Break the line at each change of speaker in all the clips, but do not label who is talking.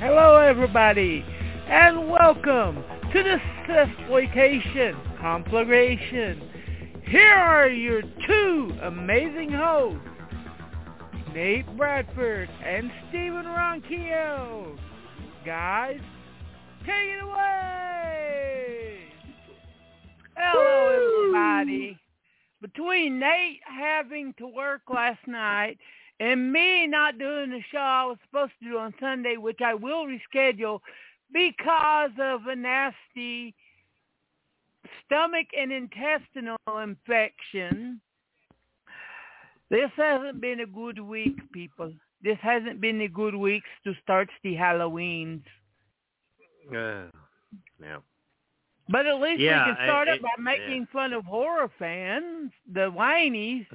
Hello, everybody, and welcome to the Sexploitation Conflagration. Here are your two amazing hosts, Nate Bradford and Stephen Ronquillo. Guys, take it away! Hello, everybody. Between Nate having to work last night and me not doing the show I was supposed to do on Sunday, which I will reschedule because of a nasty stomach and intestinal infection. This hasn't been a good week, people. This hasn't been a good week to start the Halloweens.
Uh, yeah.
But at least
Yeah,
we can start
I-
it by
it-
making fun of horror fans, the whinies.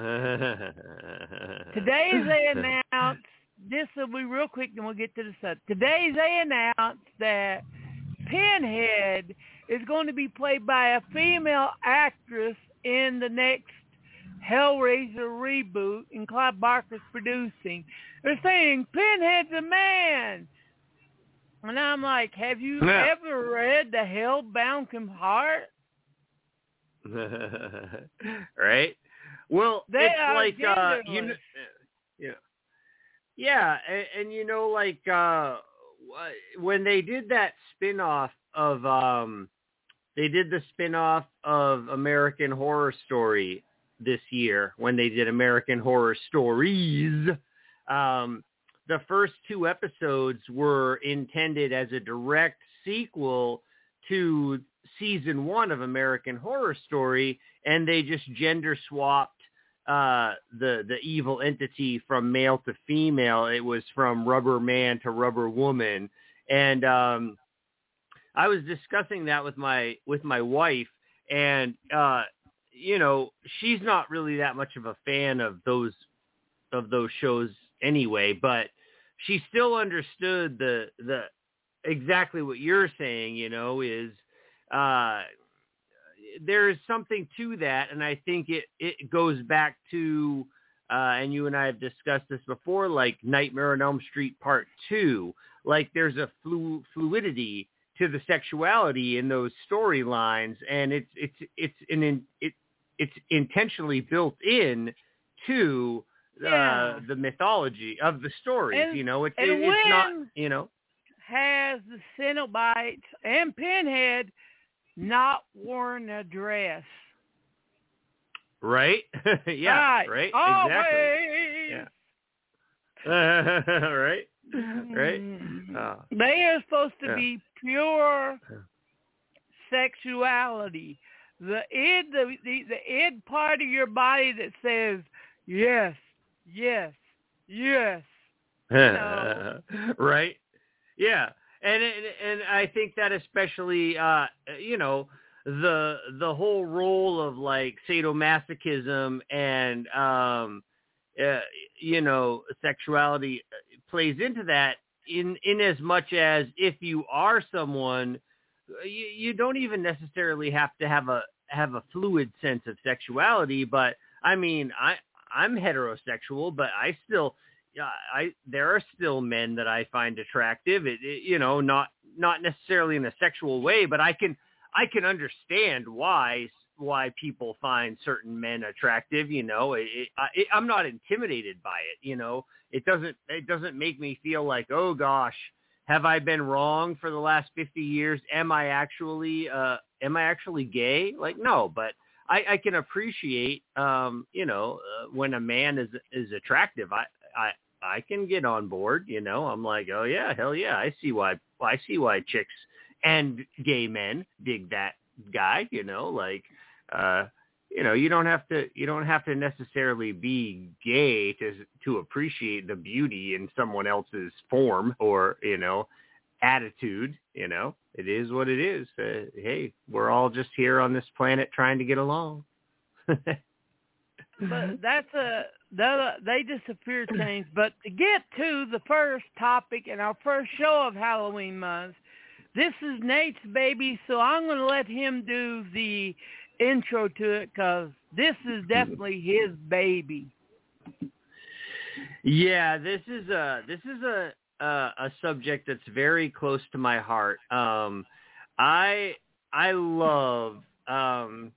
Today they announced, this will be real quick and we'll get to the set. Today they announced that Pinhead is going to be played by a female actress in the next Hellraiser reboot and Clive Barker's producing. They're saying Pinhead's a man. And I'm like, have you
Yeah.
ever read The Hellbound Heart?
right? Well,
They
it's like uh, you know, yeah, yeah, and, and you know, like uh, when they did that spin-off of um, they did the spin-off of American Horror Story this year when they did American Horror Stories. Um, the first two episodes were intended as a direct sequel to season one of American Horror Story, and they just gender swapped uh, the the evil entity from male to female. It was from Rubber Man to Rubber Woman, and um, I was discussing that with my with my wife, and uh, you know she's not really that much of a fan of those of those shows anyway, but she still understood the the exactly what you're saying. You know, is uh, there is something to that, and I think it it goes back to uh, and you and I have discussed this before, like Nightmare on Elm Street Part Two. Like there's a flu- fluidity to the sexuality in those storylines, and it's it's it's an in, it it's intentionally built in to uh,
Yeah.
the mythology of the stories.
And-
you know, it's
and
it, it's not you know
has the Cenobites and Pinhead not worn a dress?
right. yeah,
right.
right,
Always.
exactly. Yeah. right, right. Uh,
They are supposed to
Yeah.
be pure sexuality. The id, the, the the id part of your body that says yes, yes, yes. No.
right? Yeah, and and I think that especially, uh, you know, the the whole role of like sadomasochism and um, uh, you know, sexuality uh, plays into that in in as much as if you are someone you, you don't even necessarily have to have a have a fluid sense of sexuality but i mean i i'm heterosexual but i still I there are still men that I find attractive. It, it you know not not necessarily in a sexual way, but I can I can understand why why people find certain men attractive. You know, it, it, I, it, I'm not intimidated by it. You know, it doesn't it doesn't make me feel like oh gosh, have I been wrong for the last 50 years? Am I actually uh am I actually gay? Like no, but I, I can appreciate um you know uh, when a man is is attractive. I I I can get on board, you know. I'm like, oh yeah, hell yeah, I see why I see why chicks and gay men dig that guy, you know, like uh you know, you don't have to you don't have to necessarily be gay to to appreciate the beauty in someone else's form or, you know, attitude, you know. It is what it is. Uh, hey, we're all just here on this planet trying to get along.
But that's a the, they disappear change. But to get to the first topic in our first show of Halloween month, this is Nate's baby, so I'm going to let him do the intro to it because this is definitely his baby.
Yeah, this is a this is a uh, a subject that's very close to my heart. Um, I I love um,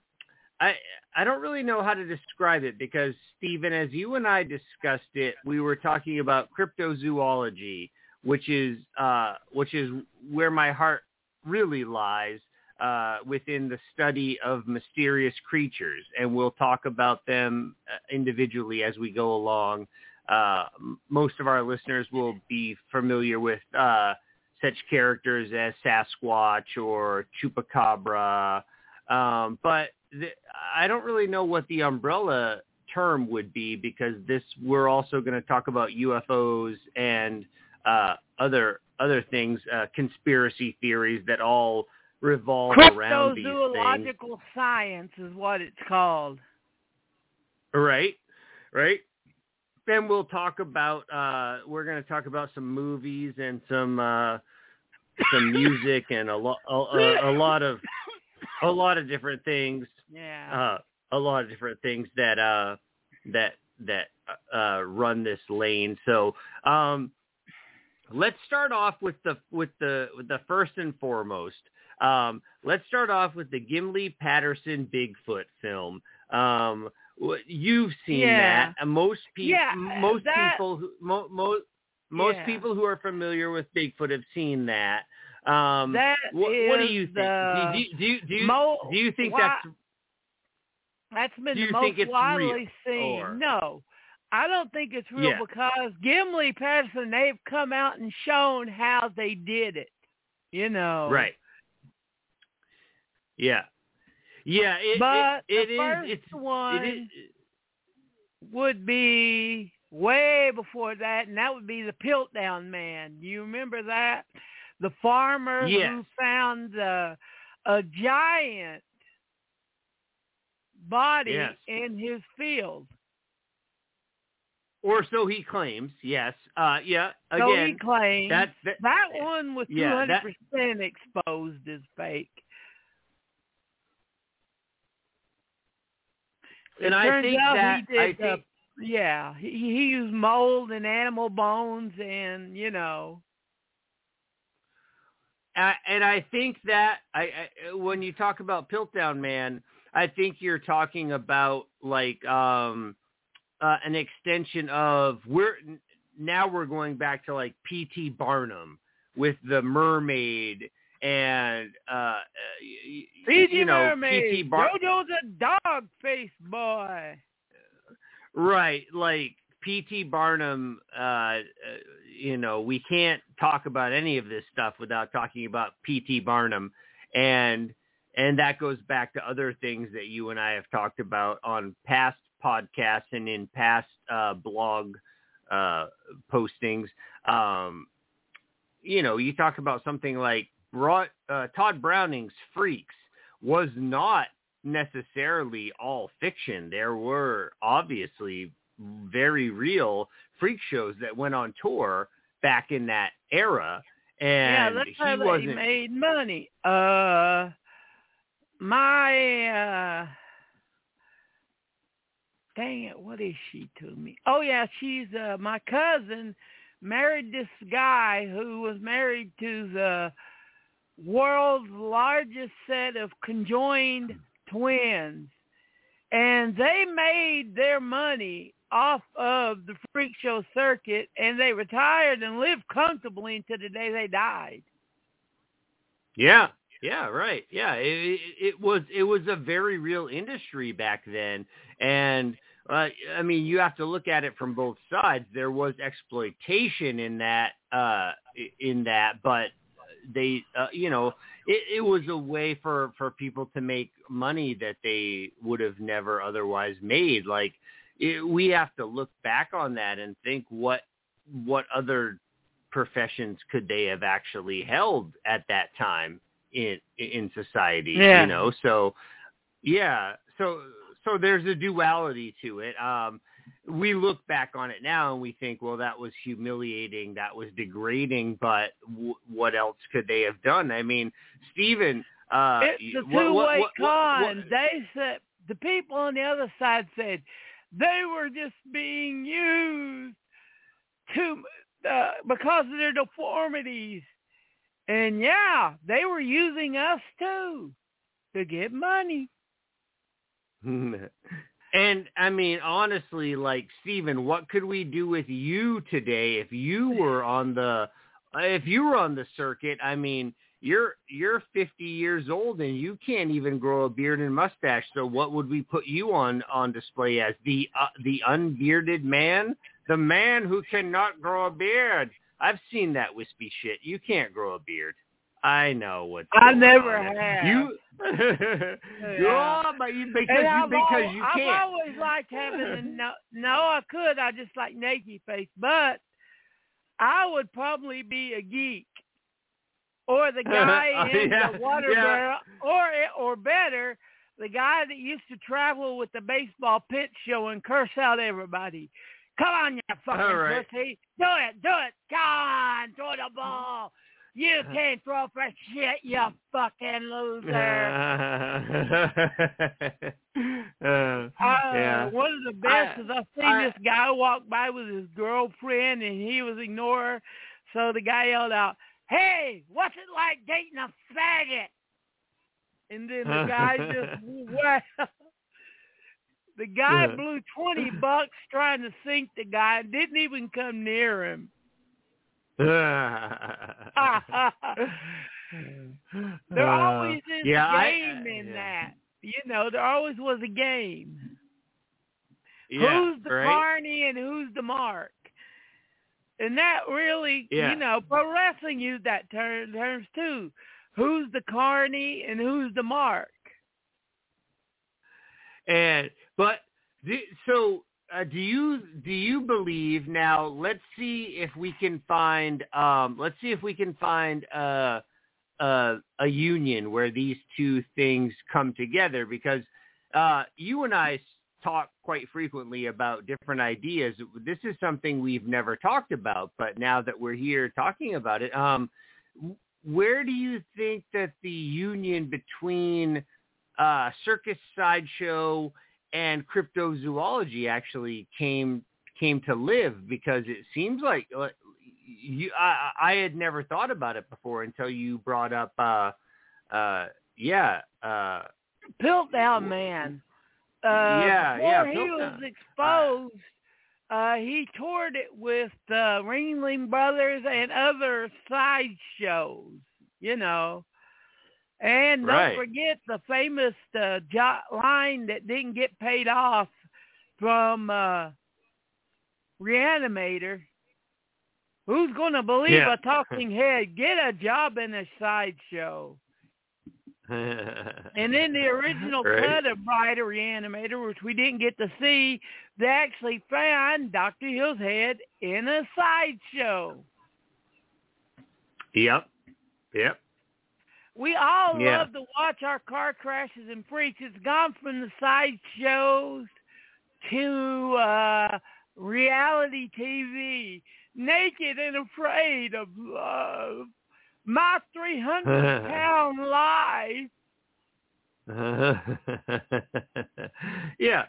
I I don't really know how to describe it because Stephen, as you and I discussed it, we were talking about cryptozoology, which is uh, which is where my heart really lies uh, within the study of mysterious creatures, and we'll talk about them uh, individually as we go along. Uh, most of our listeners will be familiar with uh, such characters as Sasquatch or Chupacabra, um, but th- I don't really know what the umbrella term would be because this we're also going to talk about UFOs and uh, other other things, uh, conspiracy theories that all revolve around these things.
Cryptozoological science is what it's called.
Right, right. Then we'll talk about uh, we're going to talk about some movies and some uh, some music and a lot a, a, a lot of a lot of different things.
Yeah.
Uh, a lot of different things that uh that that uh run this lane. So, um let's start off with the with the with the first and foremost. Um let's start off with the Gimlin Patterson Bigfoot film. Um you've seen
yeah.
that. Most people
yeah,
most
that,
people who, mo- mo- most
yeah.
people who are familiar with Bigfoot have seen that. Um,
that
what, what do you think? Do, you- do, you- do, you-
mo-
do you think
why-
that's
That's been the most
think it's
widely seen.
or-
No, I don't think it's real
Yeah.
because Gimlin Patterson they've come out and shown how they did it. You know,
right? Yeah, yeah. It,
But
it, it
the
is-
first
It's
one
it is.
would be way before that, and that would be the Piltdown Man. You remember that? The farmer
Yes.
who found uh, a giant body
Yes.
in his field.
Or so he claims. Yes. Uh, yeah.
so he
Again,
claims
that, that
that one was two hundred percent exposed as fake.
And I think that
he
I
did, uh, yeah, he, he used mold and animal bones, and you know,
Uh, and I think that I, I when you talk about Piltdown Man, I think you're talking about like um uh, an extension of we're now we're going back to like P.T. Barnum with the mermaid and uh y- y- you know
Mermaid,
P.T. Bar-
Jojo's a dog face boy.
Right, like P.T. Barnum, uh, uh, you know, we can't talk about any of this stuff without talking about P.T. Barnum, and and that goes back to other things that you and I have talked about on past podcasts and in past uh, blog uh, postings. Um, you know, you talk about something like Bro- uh, Tod Browning's Freaks was not necessarily all fiction. There were obviously very real freak shows that went on tour back in that era, and yeah,
that's
he
how they made money. Uh, my uh, dang it, what is she to me? Oh yeah, she's uh, my cousin married this guy who was married to the world's largest set of conjoined twins. And they made their money off of the freak show circuit and they retired and lived comfortably until the day they died.
Yeah, yeah, right. Yeah, it, it, was it was a very real industry back then, and uh, I mean you have to look at it from both sides. There was exploitation in that uh, in that, but they uh, you know it, it was a way for for people to make money that they would have never otherwise made. Like it, we have to look back on that and think what what other professions could they have actually held at that time in in society
Yeah.
you know so yeah so so there's a duality to it um we look back on it now and we think well that was humiliating that was degrading but w- what else could they have done i mean Stephen uh
it's a two-way
what- what-
con.
what-
They said the people on the other side said they were just being used to uh, because of their deformities. And yeah, they were using us too to get money.
and I mean, honestly, like Stephen, what could we do with you today if you were on the if you were on the circuit? I mean, you're you're 50 years old and you can't even grow a beard and mustache. So what would we put you on on display as the uh, the unbearded man, the man who cannot grow a beard? I've seen that wispy shit. You can't grow a beard. I know what.
I never on. have.
You, yeah. oh, but you because you because you can't.
I've always liked having a no. No, I could. I just like naked face, but I would probably be a geek or the oh, guy in
yeah,
the water
yeah.
barrel, or or better, the guy that used to travel with the baseball pitch show and curse out everybody. Come on, you fucking
right.
pussy. Do it, do it. Come on, throw the ball. You can't throw for shit, you fucking loser.
uh, yeah.
One of the best I, is I've seen I, this guy walk by with his girlfriend and he was ignoring her. So the guy yelled out, hey, what's it like dating a faggot? And then the guy just well, the guy blew twenty bucks trying to sink the guy and didn't even come near him. there uh, always is
yeah,
a game
I,
in
yeah.
that. You know, there always was a game.
Yeah,
who's the
right?
carney and who's the mark? And that really, you know, pro wrestling used that term terms too. Who's the carney and who's the mark?
And but so uh, do you do you believe now? Let's see if we can find. Um, let's see if we can find a, a a union where these two things come together because uh, you and I talk quite frequently about different ideas. This is something we've never talked about, but now that we're here talking about it, um, where do you think that the union between uh, circus sideshow and cryptozoology actually came came to live? Because it seems like uh, you, I, I had never thought about it before until you brought up, uh, uh, yeah, uh,
Piltdown Man. Uh,
yeah, yeah.
he
Piltdown.
was exposed, uh, he toured it with the Ringling Brothers and other side shows. You know, and don't
Right.
forget the famous uh, jo- line that didn't get paid off from uh, Reanimator. Who's going to believe
Yeah.
a talking head? Get a job in a sideshow. And in the original
Right.
cut of Bride of Reanimator, which we didn't get to see, they actually found Dr. Hill's head in a sideshow.
Yep. Yep.
We all
Yeah.
love to watch our car crashes and freaks. It's gone from the sideshows to uh, reality TV. Naked and afraid of love. My 300 pound life.
yeah,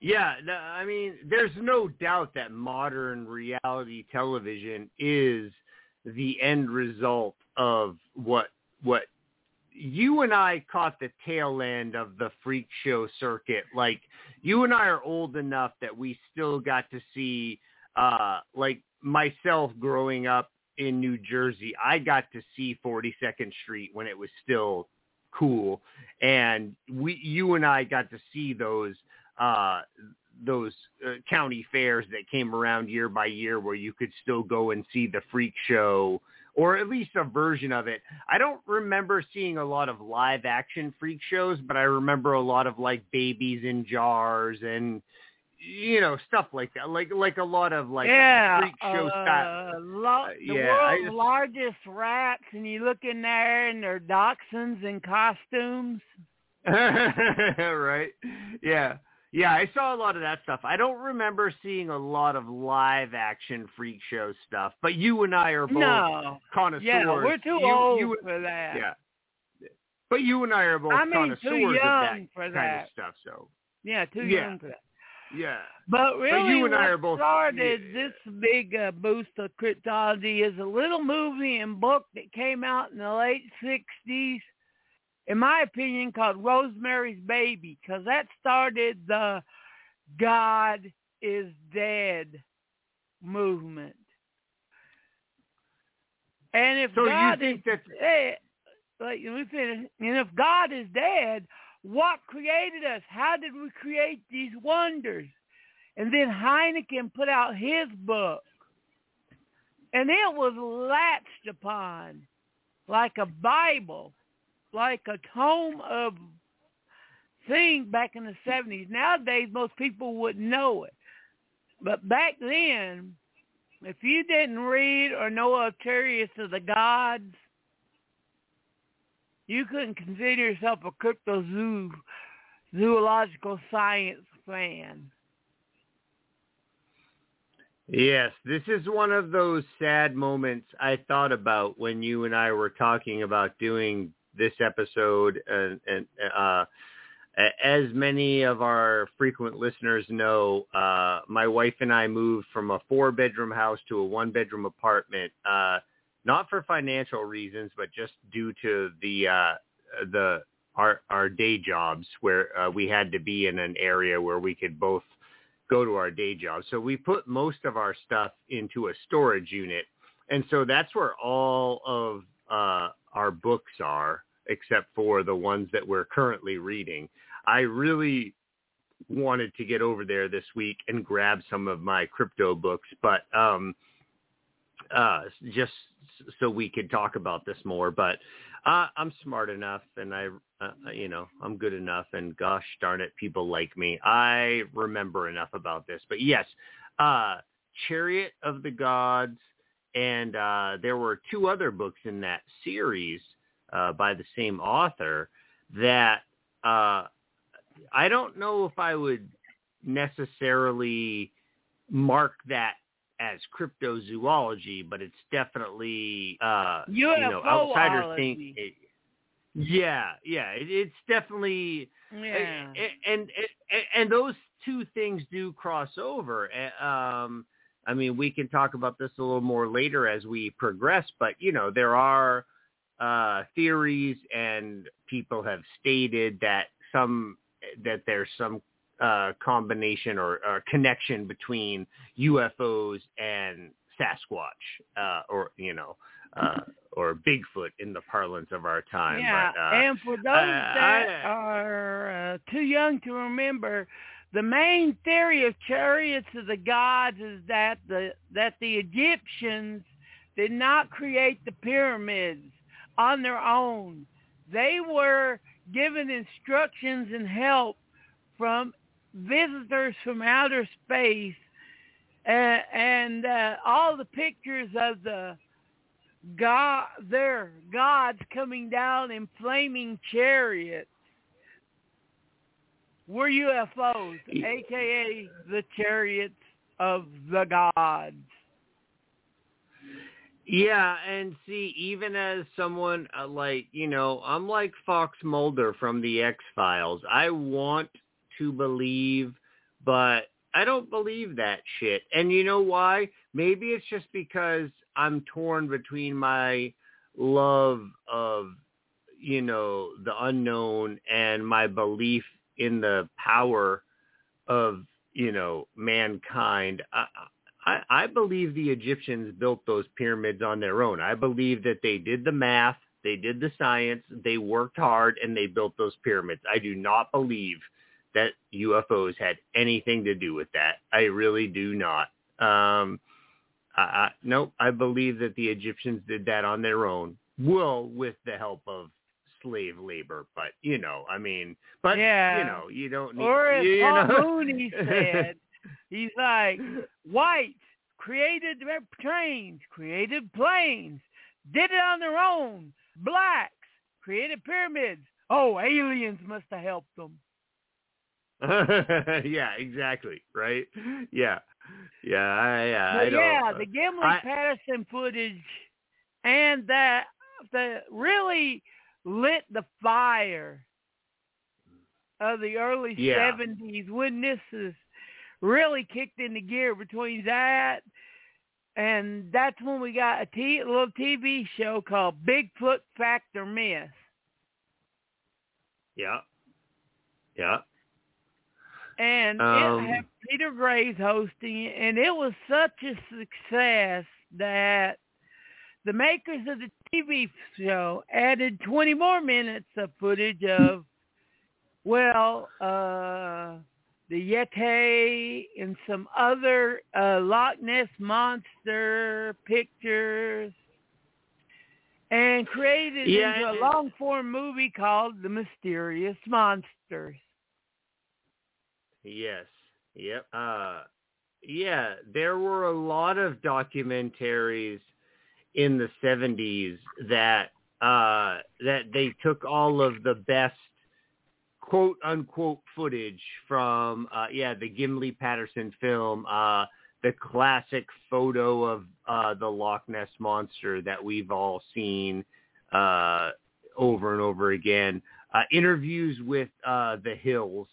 yeah. no, I mean, there's no doubt that modern reality television is the end result of what what you and I caught the tail end of the freak show circuit. Like you and I are old enough that we still got to see uh like myself growing up in New Jersey, I got to see 42nd Street when it was still cool and we you and I got to see those uh those uh, county fairs that came around year by year where you could still go and see the freak show or at least a version of it. I don't remember seeing a lot of live action freak shows, but I remember a lot of like babies in jars and you know stuff like that, like like a lot of like
yeah,
freak show
uh,
style.
Lo- the
yeah,
world's
just-
largest rats, and you look in there, and they're dachshunds in costumes.
right? Yeah. Yeah, I saw a lot of that stuff. I don't remember seeing a lot of live action freak show stuff, but you and I are both
No,
connoisseurs.
yeah, we're too
you,
old
you-
for that.
Yeah. But you and I are both
I mean,
connoisseurs of that
for
kind of stuff. So
Yeah, too
Yeah.
young for that.
Yeah.
But really,
you and
what
I are both-
started
yeah.
this big uh, boost of cryptology is a little movie and book that came out in the late '60s, in my opinion, called Rosemary's Baby, because that started the God is dead movement. And if
So
God is
that
dead, like finish. And if God is dead, what created us? How did we create these wonders? And then Däniken put out his book, and it was latched upon like a Bible, like a tome of thing back in the seventies. Nowadays, most people wouldn't know it, but back then, if you didn't read or know of Chariots of the Gods, you couldn't consider yourself a cryptozoological zoological science fan.
Yes, this is one of those sad moments I thought about when you and I were talking about doing this episode and, and uh as many of our frequent listeners know, uh my wife and I moved from a four bedroom house to a one bedroom apartment uh not for financial reasons but just due to the uh the our our day jobs where uh, we had to be in an area where we could both go to our day jobs. So we put most of our stuff into a storage unit. And so that's where all of uh, our books are, except for the ones that we're currently reading. I really wanted to get over there this week and grab some of my crypto books, but um, uh, just so we could talk about this more. But uh, I'm smart enough, and I, uh, you know, I'm good enough, and gosh darn it, people like me. I remember enough about this. But yes, uh, Chariot of the Gods, and uh, there were two other books in that series uh, by the same author that uh, I don't know if I would necessarily mark that as cryptozoology, but it's definitely uh you know outsiders think
UFOology.
it, yeah, yeah, it, it's definitely
Yeah.
and, and and and those two things do cross over. Um, I mean, we can talk about this a little more later as we progress, but you know, there are uh, theories and people have stated that some that there's some uh, combination or, or connection between UFOs and Sasquatch, uh, or you know, uh, or Bigfoot in the parlance of our time.
yeah,
but, uh,
and for those
uh,
that
I-
are uh, too young to remember, the main theory of chariots of the gods is that the that the Egyptians did not create the pyramids on their own. They were given instructions and help from visitors from outer space, and uh, all the pictures of the god, their gods coming down in flaming chariots were UFOs, aka the chariots of the gods.
Yeah, and see, even as someone uh, like you know, I'm like Fox Mulder from the X Files. I want to believe, but I don't believe that shit. And you know why? Maybe it's just because I'm torn between my love of you know the unknown and my belief in the power of you know mankind. I, I, I believe the Egyptians built those pyramids on their own. I believe that they did the math, they did the science, they worked hard, and they built those pyramids. I do not believe that UFOs had anything to do with that. I really do not. Um, I, I, nope, I believe that the Egyptians did that on their own. Well, with the help of slave labor, but you know, I mean, but
Yeah.
you know, you don't need.
Or as
you
Paul
know.
Mooney said, he's like, whites created trains, created planes, did it on their own. Blacks created pyramids. Oh, aliens must have helped them.
yeah, exactly. Right. Yeah. Yeah. I, yeah. I
yeah,
uh,
the Gimlin
I-
Patterson footage and that the really lit the fire of the early
Yeah.
seventies when this is really kicked into gear between that and that's when we got a t- little TV show called Bigfoot Fact or Myth.
Yeah. Yeah.
And um, it had Peter Graves hosting it, and it was such a success that the makers of the TV show added 20 more minutes of footage of, well, uh, the Yeti and some other uh, Loch Ness monster pictures, and created yeah, into a long form movie called The Mysterious Monsters.
Yes. Yep. Uh, yeah, there were a lot of documentaries in the 70s that uh, that they took all of the best quote unquote footage from uh, yeah the Gimlin Patterson film, uh, the classic photo of uh, the Loch Ness monster that we've all seen uh, over and over again. Uh, interviews with uh, the Hills.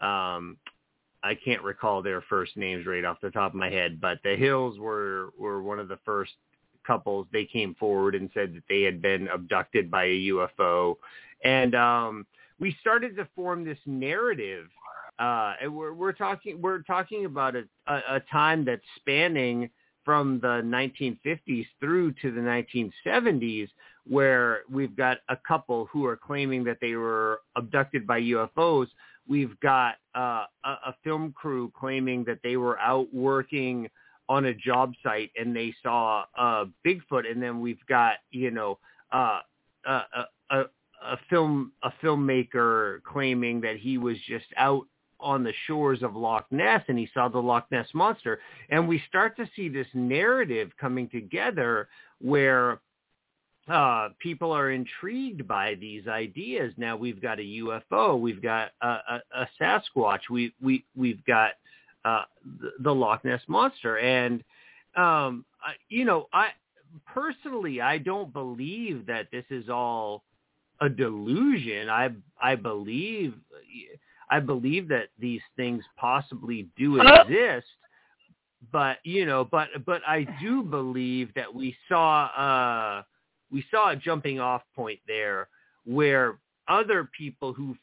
Um, I can't recall their first names right off the top of my head, but the Hills were were one of the first couples. They came forward and said that they had been abducted by a UFO, and um, we started to form this narrative. Uh, and we're, we're talking we're talking about a, a, time that's spanning from the 1950s through to the 1970s, where we've got a couple who are claiming that they were abducted by UFOs. We've got uh, a, a film crew claiming that they were out working on a job site and they saw uh, Bigfoot, and then we've got you know uh, a, a, a film a filmmaker claiming that he was just out on the shores of Loch Ness and he saw the Loch Ness monster and we start to see this narrative coming together where uh, people are intrigued by these ideas. Now we've got a UFO, we've got a, a, a Sasquatch, we we we've got uh, the, the Loch Ness monster, and um, I, you know, I personally I don't believe that this is all a delusion. I I believe I believe that these things possibly do exist, but you know, but but I do believe that we saw uh we saw a jumping off point there where other people who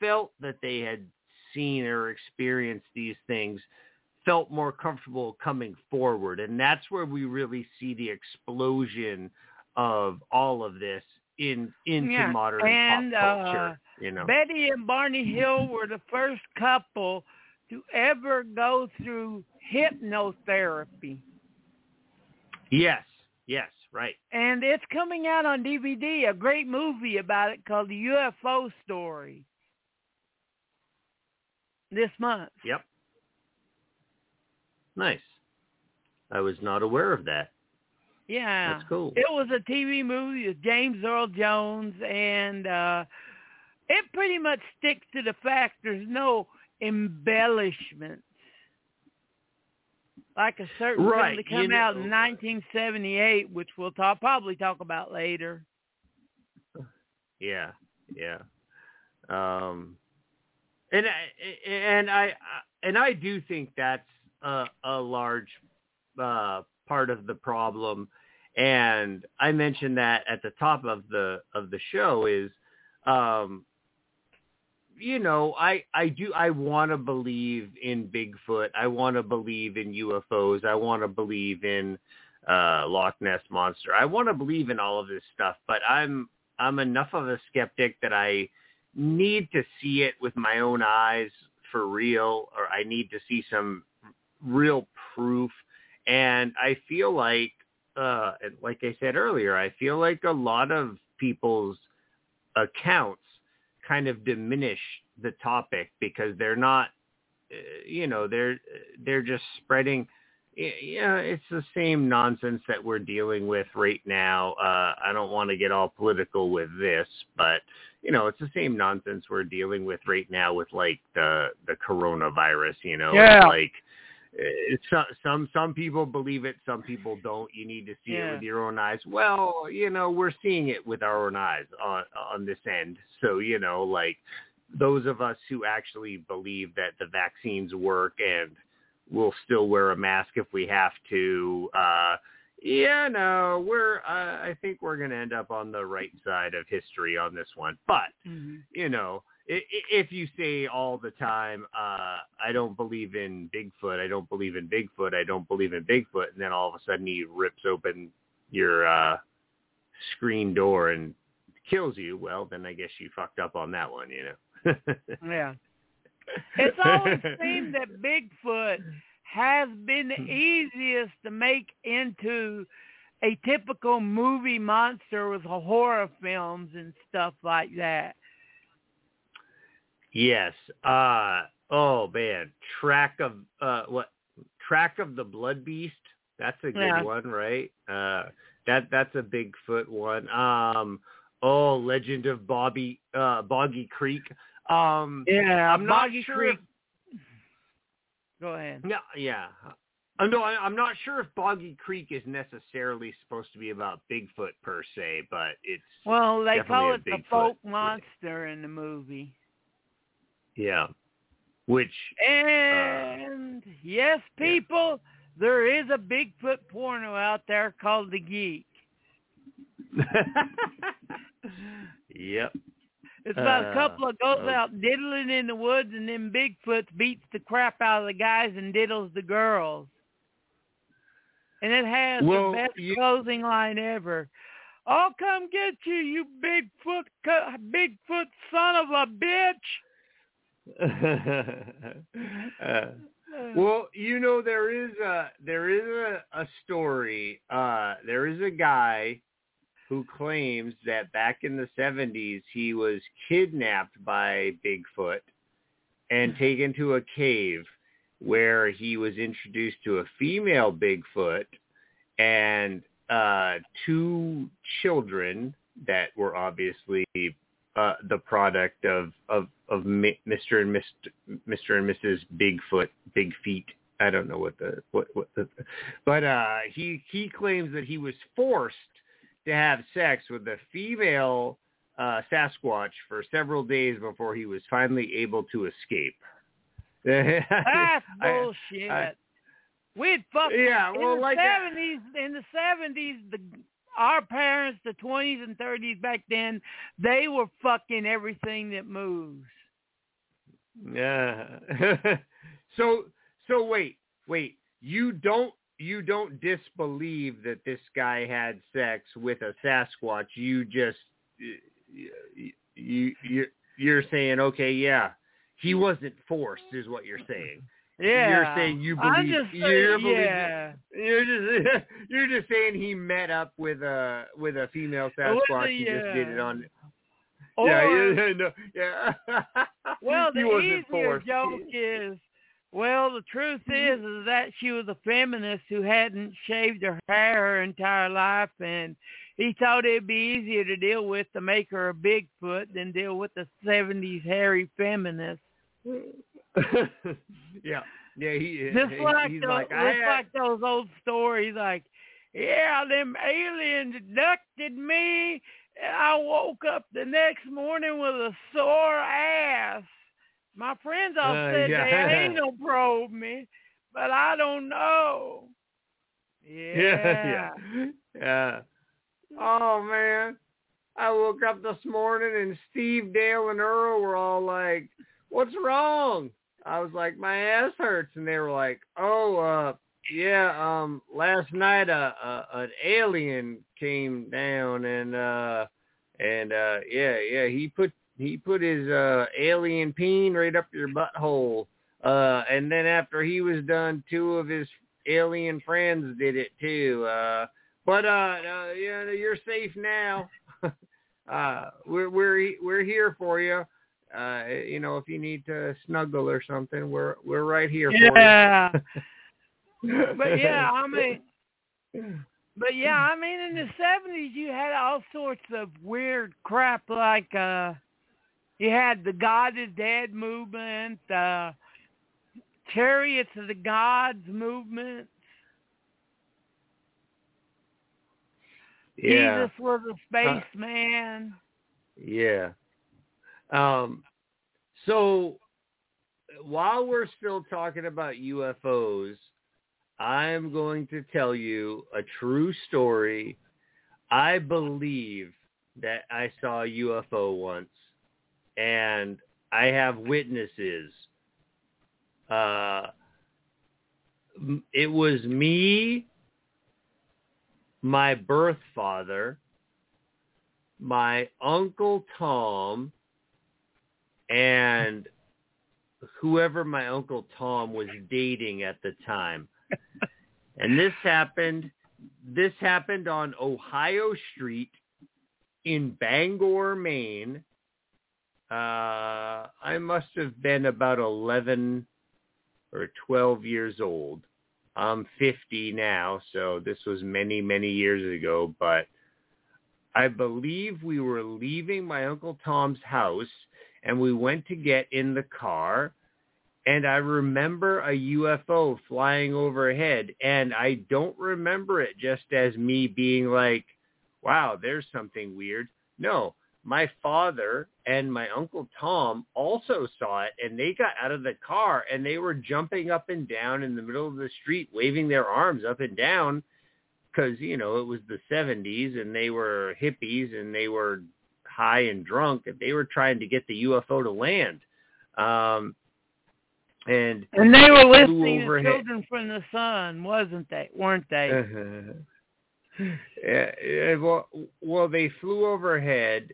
felt that they had seen or experienced these things felt more comfortable coming forward and that's where we really see the explosion of all of this in into
yeah.
modern
and,
pop culture.
Uh,
you know,
Betty and Barney Hill were the first couple to ever go through hypnotherapy.
Yes, yes, right.
And it's coming out on DVD, a great movie about it called The UFO Story this month.
Yep. Nice. I was not aware of that.
Yeah.
That's cool.
It was a TV movie with James Earl Jones and uh it pretty much sticks to the fact there's no embellishments. Like a certain
right.
film that came
you know,
out in 1978, which we'll talk probably talk about later.
Yeah, yeah. Um, and I, and I and I do think that's a, a large uh, part of the problem and I mentioned that at the top of the of the show is um you know, I I do I want to believe in Bigfoot. I want to believe in UFOs. I want to believe in uh Loch Ness monster. I want to believe in all of this stuff, but I'm I'm enough of a skeptic that I need to see it with my own eyes for real or I need to see some real proof and I feel like uh, like I said earlier, I feel like a lot of people's accounts kind of diminish the topic because they're not, uh, you know, they're they're just spreading. Yeah, it's the same nonsense that we're dealing with right now. Uh, I don't want to get all political with this, but you know, it's the same nonsense we're dealing with right now with like the the coronavirus. You know,
yeah.
Like it's some some people believe it, some people don't. You need to see
yeah.
it with your own eyes. Well, you know, we're seeing it with our own eyes on on this end. So you know, like those of us who actually believe that the vaccines work and we'll still wear a mask if we have to. Uh, yeah, no, we're. Uh, I think we're going to end up on the right side of history on this one. But
Mm-hmm.
you know, i- i- if you say all the time, uh, I don't believe in Bigfoot, I don't believe in Bigfoot, I don't believe in Bigfoot, and then all of a sudden he rips open your uh, screen door and kills you, well, then I guess you fucked up on that one, you know.
Yeah. It's always seemed that Bigfoot has been the easiest to make into a typical movie monster with horror films and stuff like that.
Yes. Uh oh man. Track of uh what Track of the Blood Beast. That's a good
Yeah.
one, right? Uh that that's a Bigfoot one. Um oh Legend of Bobby uh Boggy Creek. Um
Yeah,
I'm not
Boggy
sure
Creek.
if-
Go ahead.
no, yeah. Uh, no, I, I'm not sure if Boggy Creek is necessarily supposed to be about Bigfoot per se, but it's
Well, they call it the folk monster in the movie.
yeah. Which
And yes,
yeah.
people, there is a Bigfoot porno out there called The Geek.
yep.
It's about a
Uh,
couple of goes
oh.
out diddling in the woods, and then Bigfoot beats the crap out of the guys and diddles the girls. And it has
Well,
the best
you-
closing line ever. I'll come get you, you Bigfoot, Bigfoot son of a bitch.
uh, well, you know there is a there is a, a story. Uh, there is a guy who claims that back in the seventies he was kidnapped by Bigfoot and taken to a cave where he was introduced to a female Bigfoot and uh, two children that were obviously uh, the product of of of Mr. and Mr. Mr. and Mrs. Bigfoot, Big Feet. I don't know what the what what the, but uh, he he claims that he was forced to have sex with a female uh, Sasquatch for several days before he was finally able to escape.
That's bullshit.
I-
We'd fuck
yeah,
in
well,
the
like that-
seventies. In the seventies, the our parents, the twenties and thirties back then, they were fucking everything that moves.
Yeah. so so wait wait you don't you don't disbelieve that this guy had sex with a Sasquatch. You just you you you're, saying okay yeah he wasn't forced is what you're saying.
Yeah,
You're saying you believe.
I
believe-
just
you're
say,
believing-
yeah.
You're just you're just saying he met up with a with a female Sasquatch
With
and just did it on.
Or,
yeah, yeah, no, yeah.
well,
he
the easier
forced.
joke is, well, the truth mm-hmm. is, is that she was a feminist who hadn't shaved her hair her entire life, and he thought it'd be easier to deal with to make her a Bigfoot than deal with the '70s hairy feminist.
yeah, yeah. He is.
Just
he-
like
he's
those,
like
just
I had,
like those old stories, like, yeah, them aliens abducted me, and I woke up the next morning with a sore ass. My friends all
Uh,
said
yeah.
they anal probe me, but I don't know. Yeah.
yeah, yeah, yeah. Oh man, I woke up this morning and Steve, Dale, and Earl were all like, "What's wrong?" I was like, "My ass hurts," and they were like, "Oh, uh, yeah, um, last night a, a an alien came down and uh and uh yeah, yeah, he put he put his uh alien peen right up your butthole." Uh, and then after he was done, two of his alien friends did it too. Uh, but uh, uh yeah, you're safe now. uh, we're we're we're here for you. Uh, you know, if you need to snuggle or something, we're we're right here
Yeah.
for you.
but yeah, I mean, but yeah, I mean, in the seventies, you had all sorts of weird crap like uh, you had the God is Dead movement, uh, Chariots of the Gods movement.
yeah,
Jesus was a spaceman.
yeah. Um, So while we're still talking about UFOs, I'm going to tell you a true story. I believe that I saw a UFO once, and I have witnesses. Uh, it was me, my birth father, my uncle Tom, and whoever my uncle Tom was dating at the time. and this happened this happened on Ohio Street in Bangor, Maine. Uh, I must have been about 11 or 12 years old. I'm 50 now, so this was many, many years ago, but I believe we were leaving my Uncle Tom's house and we went to get in the car and I remember a UFO flying overhead and I don't remember it just as me being like, wow, there's something weird. No, my father and my uncle Tom also saw it and they got out of the car and they were jumping up and down in the middle of the street waving their arms up and down because you know it was the 70s and they were hippies and they were high and drunk and they were trying to get the UFO to land. Um and
and they were listening to Children from the Sun wasn't they? Weren't they?
Yeah, well well they flew overhead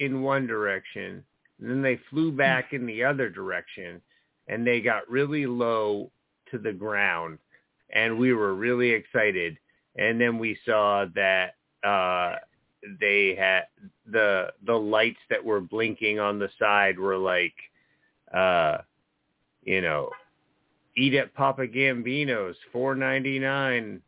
in one direction, and then they flew back in the other direction, and they got really low to the ground, and we were really excited. And then we saw that uh, they had the the lights that were blinking on the side were like, uh, you know, eat at Papa Gambino's, four ninety nine.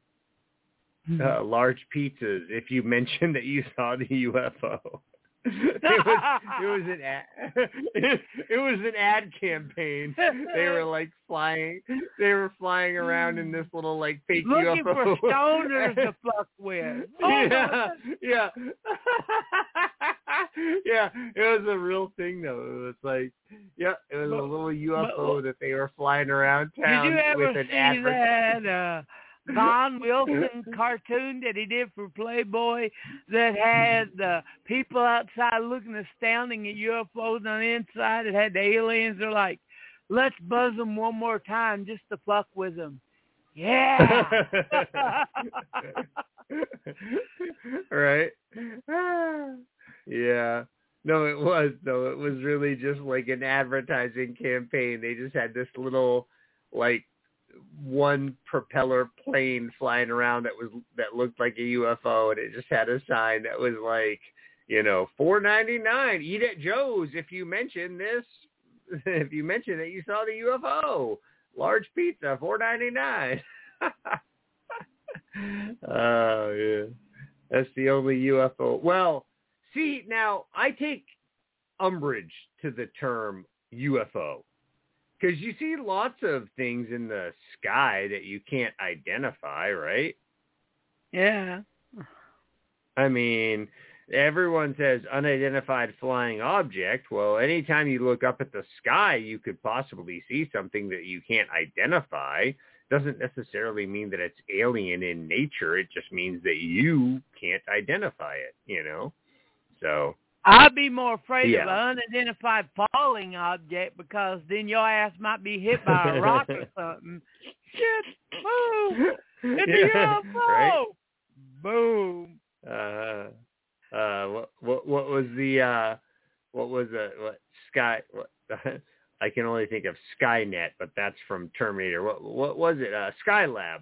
Uh, large pizzas if you mentioned that you saw the UFO. it was it was an ad it, was an ad campaign. They were like flying they were flying around in this little like fake
Looking
UFO.
for stoners to fuck with. Oh,
yeah, yeah. yeah, it was a real thing though. It was like yeah, it was a little UFO that they were flying around town
Did you ever
with an
see
advert.
that uh Gahan Wilson cartoon that he did for Playboy that had the people outside looking astounding at UFOs on the inside. It had the aliens. They're like, let's buzz them one more time just to fuck with them. Yeah.
right. yeah. No, it was though. It was really just like an advertising campaign. They just had this little like one propeller plane flying around that was that looked like a UFO, and it just had a sign that was like, you know, four ninety nine. Eat at Joe's if you mention this. If you mention that you saw the UFO, large pizza, four ninety nine. oh yeah, that's the only UFO. Well, see now I take umbrage to the term UFO because you see lots of things in the sky that you can't identify, right?
Yeah.
I mean, everyone says unidentified flying object. Well, anytime you look up at the sky, you could possibly see something that you can't identify. Doesn't necessarily mean that it's alien in nature. It just means that you can't identify it, you know? So
I'd be more afraid
Yeah.
of an unidentified falling object because then your ass might be hit by a rock or something. Shit, boom! It's
Yeah,
a UFO!
right?
Boom!
uh uh what what what was the uh what was it what sky what I can only think of Skynet but that's from Terminator what what was it uh Skylab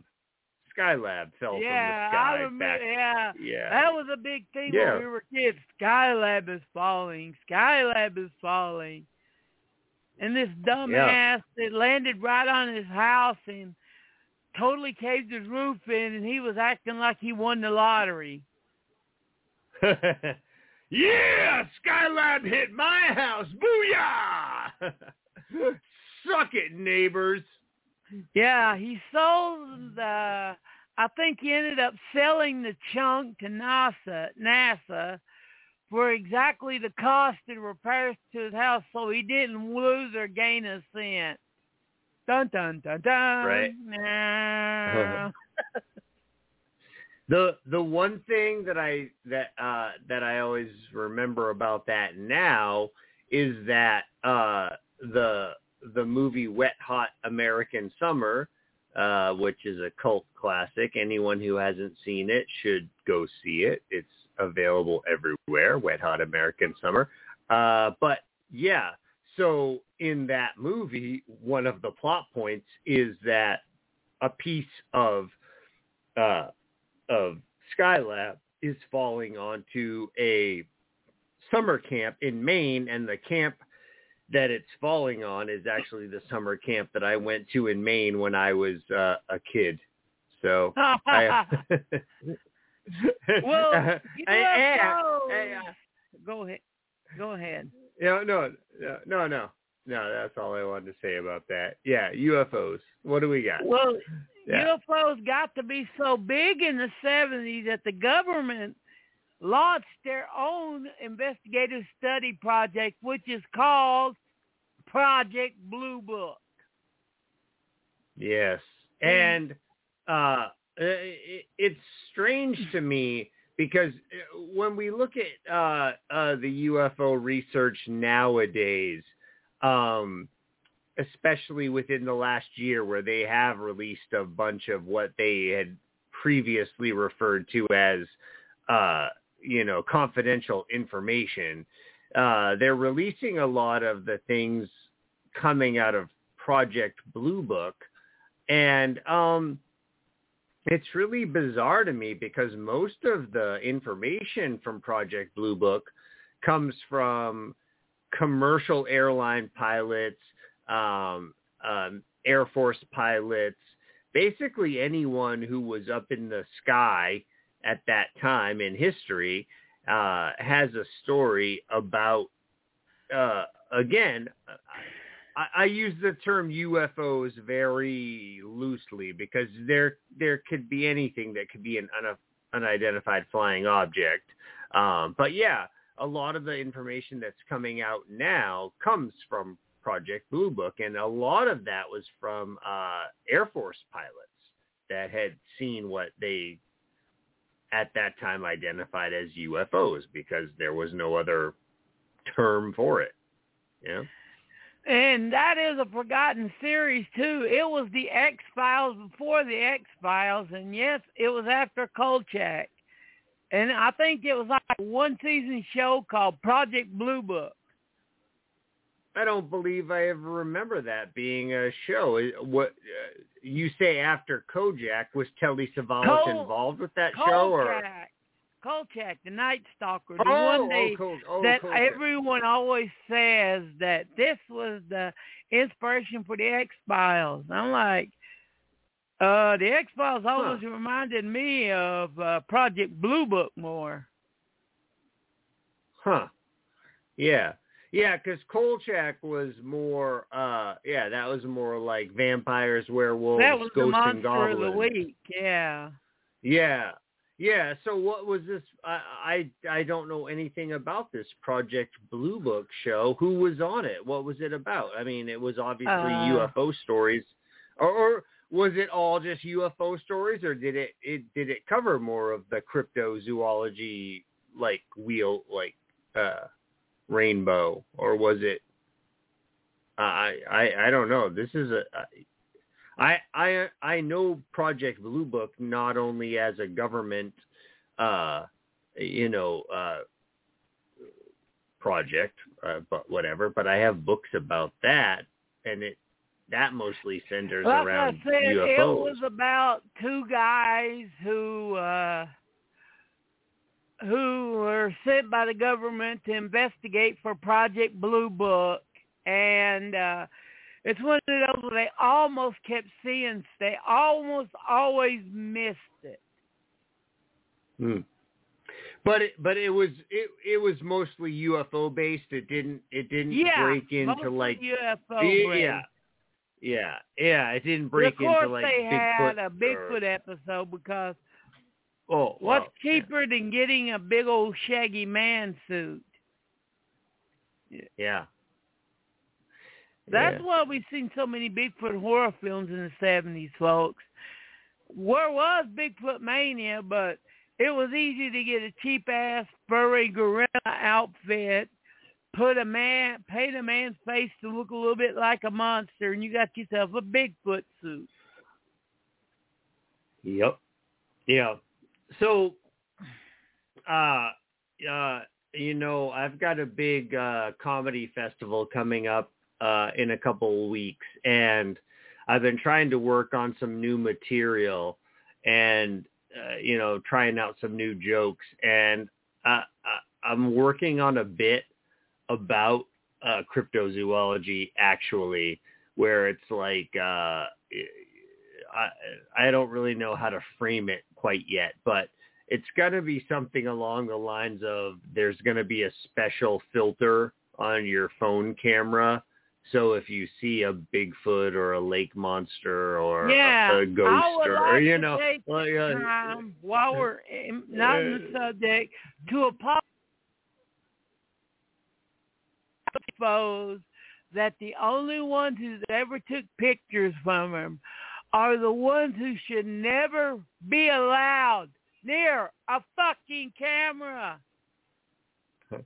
Skylab fell
yeah,
from the
I
sky
remember. Yeah,
yeah
that was a big thing
Yeah.
when we were kids. Skylab is falling. Skylab is falling. And this dumbass that landed right on his house and totally caved his roof in, and he was acting like he won the lottery.
yeah Skylab hit my house booyah suck it neighbors
Yeah, he sold the. I think he ended up selling the chunk to NASA, NASA, for exactly the cost and repairs to his house so he didn't lose or gain a cent. Dun dun dun dun.
Right.
Nah.
the the one thing that I that uh that I always remember about that now is that uh the the movie Wet Hot American Summer uh which is a cult classic. Anyone who hasn't seen it should go see it. It's available everywhere Wet Hot American Summer. Uh but yeah so in that movie one of the plot points is that a piece of uh of Skylab is falling onto a summer camp in Maine, and the camp that it's falling on is actually the summer camp that I went to in Maine when I was uh, a kid. So I,
well,
I-
UFOs.
I- I-
Go ahead. Go ahead.
Yeah, no, no, no, no, no. That's all I wanted to say about that. Yeah, UFOs. What do we got?
Well,
Yeah.
UFOs got to be so big in the 70s that the government launched their own investigative study project, which is called Project Blue Book.
Yes. And uh it, it's strange to me because uh, when we look at uh uh the UFO research nowadays um especially within the last year where they have released a bunch of what they had previously referred to as uh you know confidential information uh they're releasing a lot of the things coming out of Project Blue Book. And um it's really bizarre to me because most of the information from Project Blue Book comes from commercial airline pilots, um, um, Air Force pilots, basically anyone who was up in the sky at that time in history uh, has a story about, uh, again, I, I use the term UFOs very loosely because there there could be anything that could be an un, unidentified flying object. Um, but yeah, a lot of the information that's coming out now comes from Project Blue Book, and a lot of that was from uh, Air Force pilots that had seen what they at that time identified as UFOs because there was no other term for it. Yeah.
And that is a forgotten series too. It was the X Files before the X Files, and yes, it was after Kolchak. And I think it was like a one season show called Project Blue Book.
I don't believe I ever remember that being a show. What uh, you say after Kojak was Telly Savalas
Kol-
involved with that show, or
Kolchak. The Night Stalker, the
oh,
one day
oh, oh,
that
Kolchak.
everyone always says that this was the inspiration for the X Files. I'm like, uh, the X Files always reminded me of uh, Project Blue Book more.
Huh. Yeah. Yeah, because Kolchak was more, uh, yeah, that was more like vampires, werewolves,
that was the
ghosts, and
monster of the week. Yeah.
Yeah, yeah. So what was this? I, I I don't know anything about this Project Blue Book show. Who was on it? What was it about? I mean, it was obviously
Uh,
UFO stories, or, or was it all just UFO stories, or did it it did it cover more of the cryptozoology like wheel like uh rainbow, or was it? I I I don't know. This is a. I I I know Project Blue Book not only as a government, uh, you know, uh, project, uh, but whatever. But I have books about that, and it that mostly centers
Like
around
I said,
UFOs.
it was about two guys who uh who were sent by the government to investigate for Project Blue Book and uh it's one of those where they almost kept seeing they almost always missed it.
Hmm. But it but it was it it was mostly UFO based. It didn't it didn't
Yeah,
break into like
UFO
yeah, yeah yeah yeah it didn't break
of course,
into like
they
Bigfoot
had a
or-
Bigfoot episode because
Oh,
What's
wow.
Oh, cheaper than getting a big old shaggy man suit?
Yeah.
That's
yeah.
why we've seen so many Bigfoot horror films in the seventies, folks. Where was Bigfoot Mania, but it was easy to get a cheap ass furry gorilla outfit, put a man paint a man's face to look a little bit like a monster and you got yourself a Bigfoot suit.
Yep. Yeah. So, uh, uh, you know, I've got a big uh, comedy festival coming up uh, in a couple of weeks, and I've been trying to work on some new material, and uh, you know, trying out some new jokes, and uh, I'm working on a bit about uh, cryptozoology, actually, where it's like. Uh, I I don't really know how to frame it quite yet, but it's going to be something along the lines of there's going to be a special filter on your phone camera. So if you see a Bigfoot or a lake monster or
yeah,
a, a ghost or,
like
or you know,
take
like, uh,
time while we're in, not in the subject to apologize that the only ones who ever took pictures from him are the ones who should never be allowed near a fucking camera.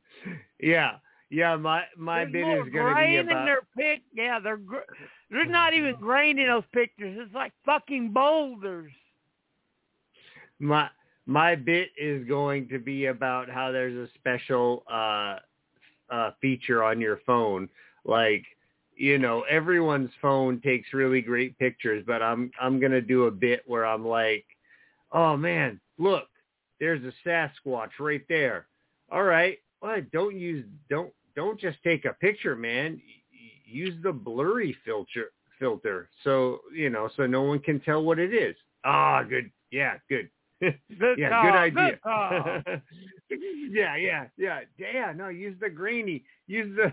yeah, yeah. My my
There's
bit is going to be about
their pic. Yeah, they're gr- there's not even grain in those pictures. It's like fucking boulders.
my my bit is going to be about how there's a special uh uh feature on your phone like you know everyone's phone takes really great pictures but i'm i'm to do a bit where i'm like oh man look there's a sasquatch right there all right well don't use don't don't just take a picture man use the blurry filter filter so you know so no one can tell what it is ah good yeah good yeah,
call,
good idea. Yeah, yeah, yeah. Yeah, no, use the grainy. Use the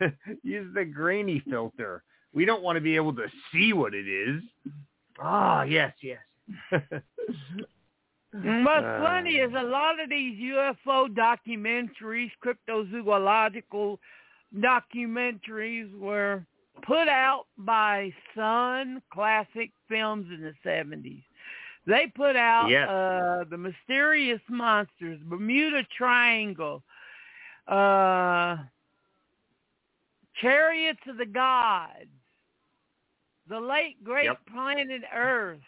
use the grainy filter. We don't want to be able to see what it is. Ah, yes, yes.
What's
Uh,
funny is a lot of these UFO documentaries, cryptozoological documentaries, were put out by Sunn Classic Films in the seventies. They put out
Yes.
uh, the Mysterious Monsters, Bermuda Triangle, uh, Chariots of the Gods, The Late Great
Yep.
Planet Earth,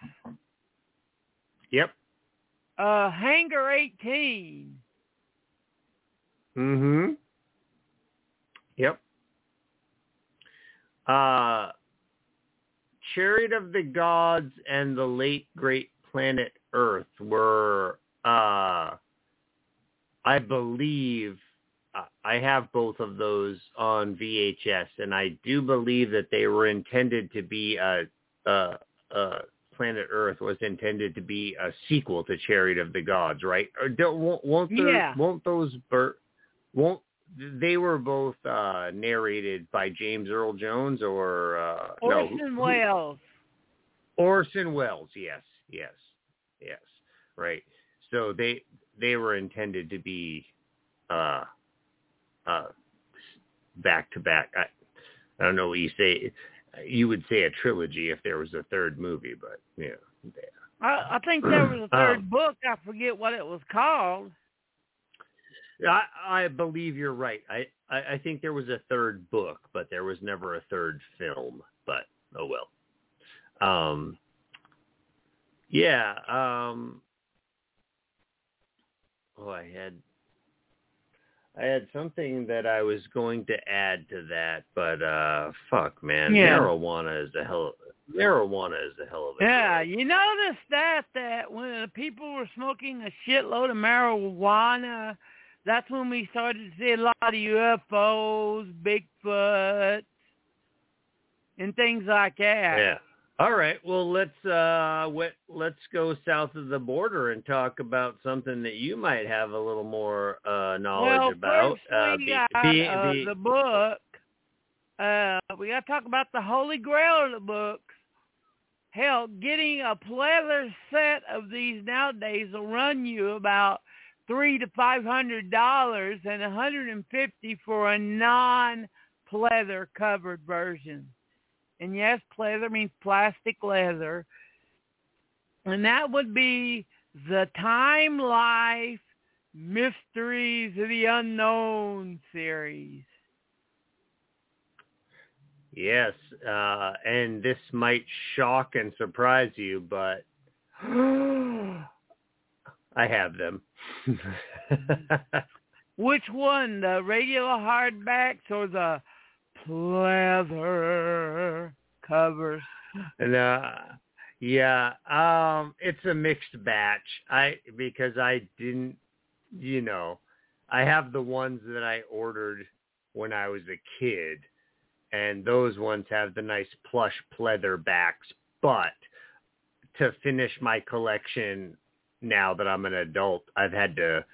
Yep.
uh, Hangar 18.
Mhm. Yep. Uh Chariot of the Gods and the late great planet Earth were uh I believe I have both of those on VHS and I do believe that they were intended to be a uh uh Planet Earth was intended to be a sequel to Chariot of the Gods, right? Or don't, won't, won't, there,
Yeah.
won't those ber- won't they were both uh narrated by James Earl Jones or uh
Orson
who-
Welles.
Orson Welles, yes, yes, yes, right. So they they were intended to be uh back to back. I I don't know what you say. You would say a trilogy if there was a third movie, but yeah.
I, I think there was a third
Um,
book. I forget what it was called.
I, I believe you're right. I, I, I think there was a third book, but there was never a third film. But oh well. Um, yeah. Um, oh, I had I had something that I was going to add to that, but uh, fuck, man,
Yeah.
marijuana is a hell. Marijuana is a hell of a
Yeah,
drug.
you notice that that when the people were smoking a shitload of marijuana, that's when we started to see a lot of UFOs, Bigfoot, and things like that.
Yeah. All right. Well, let's uh let's go south of the border and talk about something that you might have a little more uh knowledge
well,
about.
first
uh,
we
be-
got
be-
uh,
be-
the book. Uh, we got to talk about the Holy Grail of the books. Hell, getting a pleather set of these nowadays will run you about three to five hundred dollars and a hundred and fifty for a non pleather covered version. And yes, pleather means plastic leather. And that would be the Time Life Mysteries of the Unknown series.
Yes, uh, and this might shock and surprise you, but I have them.
Which one, the regular hardbacks or the pleather covers?
And uh, yeah, um, it's a mixed batch. I because I didn't, you know, I have the ones that I ordered when I was a kid, and those ones have the nice plush pleather backs. But to finish my collection, now that I'm an adult, I've had to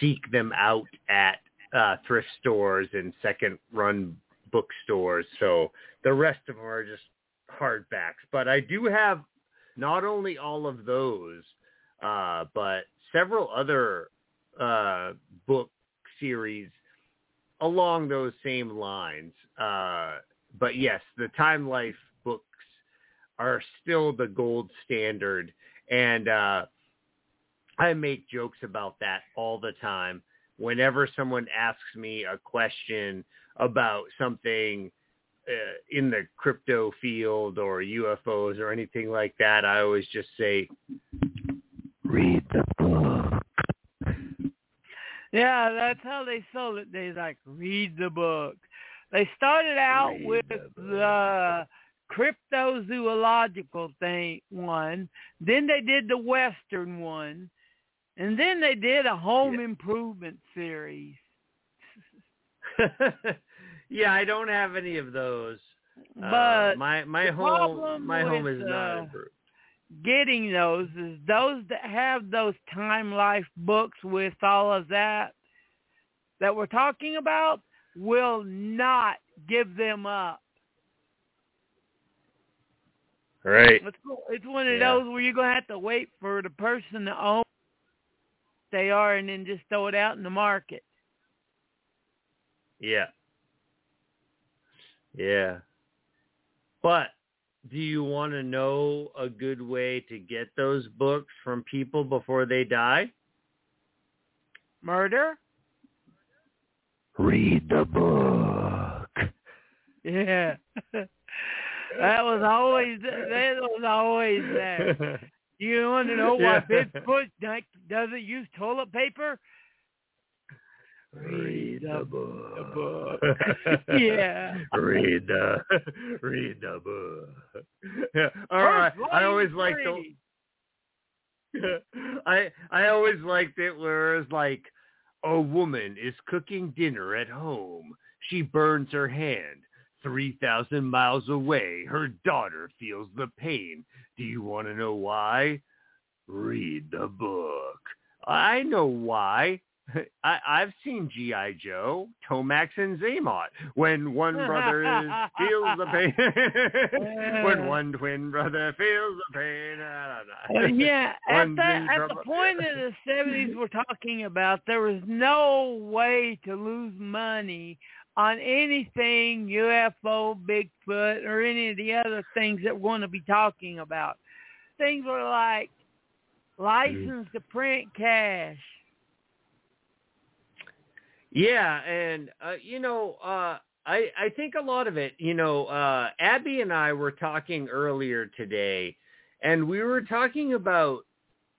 seek them out at uh, thrift stores and second run bookstores. So the rest of them are just hardbacks. But I do have not only all of those, uh, but several other uh, book series along those same lines. Uh, but yes, the Time Life books are still the gold standard. And uh, I make jokes about that all the time. Whenever someone asks me a question about something uh, in the crypto field or UFOs or anything like that, I always just say, read the book.
Yeah, that's how they sold it. They like read the book. They started out read with the, the cryptozoological thing one, then they did the western one, and then they did a home yeah. improvement series.
yeah, I don't have any of those.
Uh, but
uh, my my home my home is
uh,
not improved.
Getting those is those that have those time life books with all of that that we're talking about will not give them up.
Right.
It's, it's one of
yeah.
those where you're gonna have to wait for the person to own they are and then just throw it out in the market.
Yeah. Yeah. But do you want to know a good way to get those books from people before they die?
Murder?
Read the book.
Yeah. that was always that was always there. You want to know why yeah. Bigfoot doesn't use toilet paper?
Read the book.
Book. yeah.
read the read the book. Yeah. All right. I always liked the. I I always liked it where it's like a woman is cooking dinner at home. She burns her hand. 3,000 miles away, her daughter feels the pain. Do you want to know why? Read the book. I know why. I, I've seen G.I. Joe, Tomax and Xamot. When one brother is, feels the pain, when one twin brother feels the pain. I don't know.
Uh, yeah, at, the, at the point in the 70s we're talking about, there was no way to lose money on anything UFO, Bigfoot, or any of the other things that we're going to be talking about. Things were like license to print cash.
Yeah, and uh, you know, uh, I I think a lot of it. You know, uh, Abby and I were talking earlier today, and we were talking about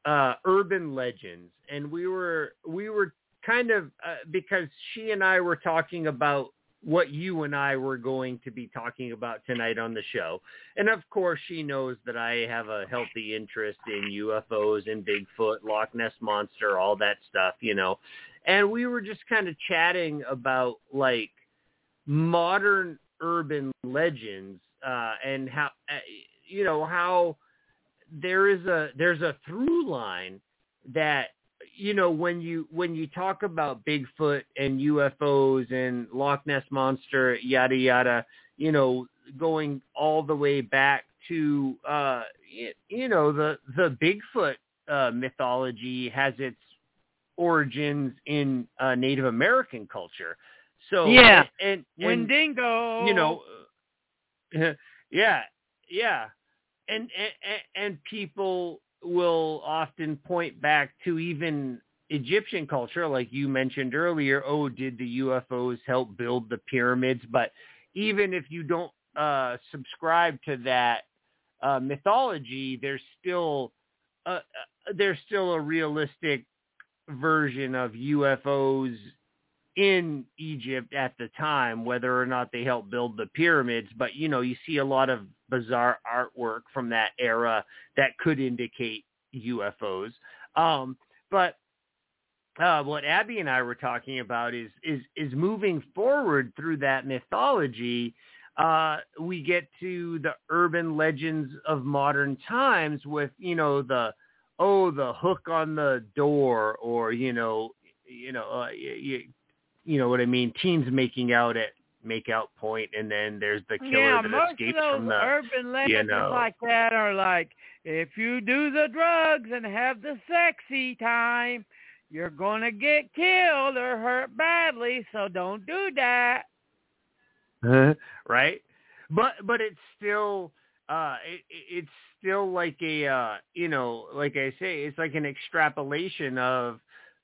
uh, urban legends, and we were we were kind of uh, because she and I were talking about what you and I were going to be talking about tonight on the show. And of course, she knows that I have a healthy interest in UFOs and Bigfoot, Loch Ness Monster, all that stuff, you know. And we were just kind of chatting about like modern urban legends uh, and how, uh, you know, how there is a there's a through line that you know, when you when you talk about Bigfoot and UFOs and Loch Ness monster, yada yada, you know, going all the way back to uh, you, you know the the Bigfoot uh, mythology has its origins in uh, Native American culture. So
Yeah.
and, and,
Wendigo.
you know, yeah, yeah, and, and and people will often point back to even Egyptian culture, like you mentioned earlier. Oh, did the UFOs help build the pyramids? But even if you don't uh, subscribe to that uh, mythology, there's still uh, there's still a realistic version of UFOs in Egypt at the time, whether or not they helped build the pyramids. But you know, you see a lot of bizarre artwork from that era that could indicate UFOs. Um, but uh, what Abby and I were talking about is is is moving forward through that mythology. Uh, we get to the urban legends of modern times with you know the oh the hook on the door or you know you know uh, you, you know what I mean teens making out at make out point and then there's the killer
yeah,
that
most
escapes
of those
from the
urban legends
know.
like that are like, if you do the drugs and have the sexy time, you're gonna get killed or hurt badly. So don't do that.
right? But but it's still uh it, it's still like a uh you know like I say it's like an extrapolation of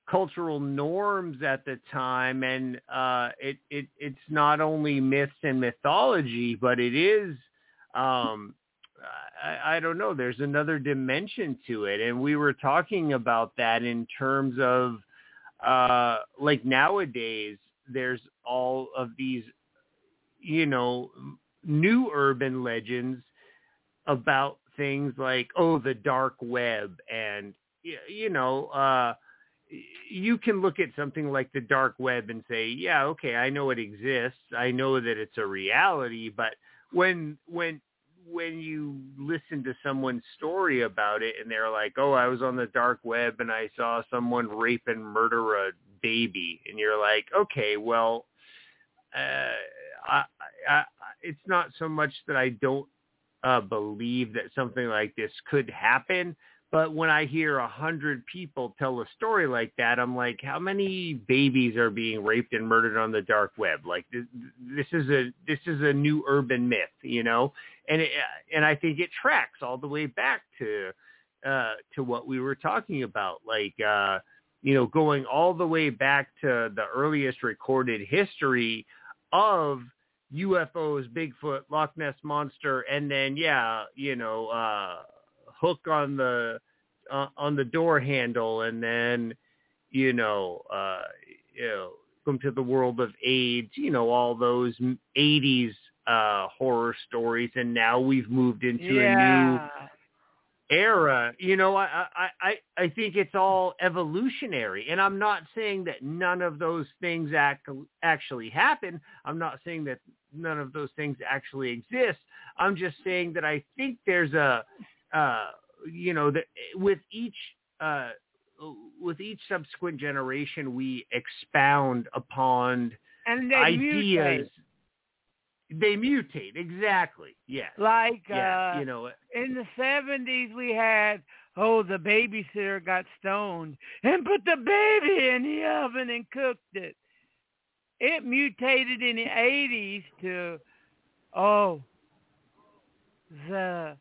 cultural norms at the time. And uh it it it's not only myths and mythology but it is um I, I don't know there's another dimension to it. And we were talking about that in terms of uh like nowadays there's all of these you know new urban legends about things like oh the dark web and you know uh you can look at something like the dark web and say yeah okay i know it exists. I know that it's a reality but when when when you listen to someone's story about it and they're like oh i was on the dark web and i saw someone rape and murder a baby and you're like okay well uh I, I, it's not so much that I don't uh, believe that something like this could happen, but when I hear a hundred people tell a story like that, I'm like, how many babies are being raped and murdered on the dark web? Like this, this is a this is a new urban myth, you know, and it, and I think it tracks all the way back to uh, to what we were talking about, like uh, you know, going all the way back to the earliest recorded history of UFOs, Bigfoot, Loch Ness monster, and then yeah, you know, uh, hook on the uh, on the door handle, and then you know, uh, you know, come to the world of AIDS, you know, all those '80s uh, horror stories, and now we've moved into a new
yeah.
Era, you know, I, I, I, I think it's all evolutionary. And I'm not saying that none of those things act, actually happen. I'm not saying that none of those things actually exist. I'm just saying that I think there's a, uh, you know, that with each, uh, with each subsequent generation, we expound upon
And
ideas.
mutate.
They mutate, exactly. Yes.
Like
yeah,
uh,
you know,
in the seventies we had oh the babysitter got stoned and put the baby in the oven and cooked it. It mutated in the eighties to oh the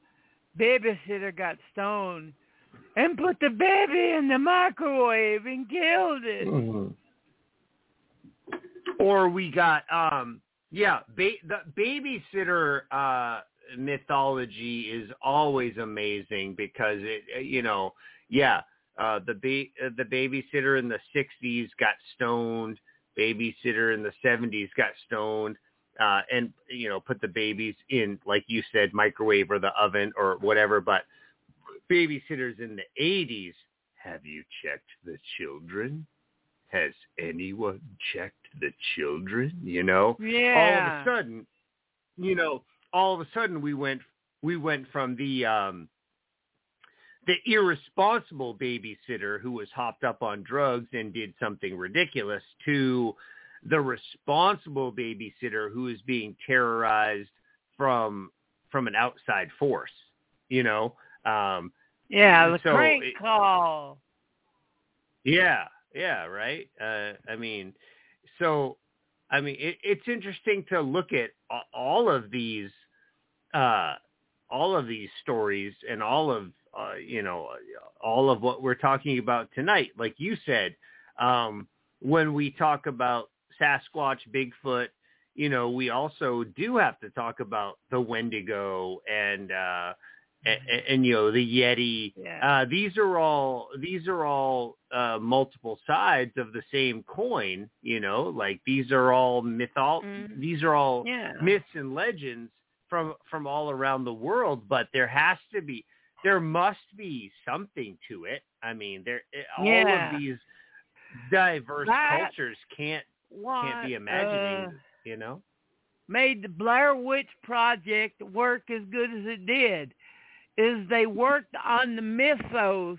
babysitter got stoned and put the baby in the microwave and killed it.
Mm-hmm. Or we got um yeah, ba- the babysitter uh mythology is always amazing because it uh, you know, yeah, uh the ba- uh, the babysitter in the 60s got stoned, babysitter in the 70s got stoned uh and you know, put the babies in like you said microwave or the oven or whatever, but babysitters in the 80s, have you checked the children? Has anyone checked the children? You know,
Yeah.
all of a sudden, you know, all of a sudden we went we went from the um the irresponsible babysitter who was hopped up on drugs and did something ridiculous to the responsible babysitter who is being terrorized from from an outside force. You know. Um,
yeah, the
so
crank
it-
call.
Yeah, yeah, right. Uh, I mean, so I mean, it, it's interesting to look at all of these, uh, all of these stories and all of uh, you know all of what we're talking about tonight. Like you said, um, when we talk about Sasquatch, Bigfoot, you know, we also do have to talk about the Wendigo and uh, and, and you know the Yeti.
Yeah.
Uh, these are all these are all uh, multiple sides of the same coin. You know, like these are all mythol.
Mhm.
These are all
Yeah.
myths and legends from from all around the world. But there has to be, there must be something to it. I mean, there eh, all
Yeah.
of these diverse
That-
cultures can't
What,
can't be imagining.
uh,
you know.
made the Blair Witch Project work as good as it did is they worked on the mythos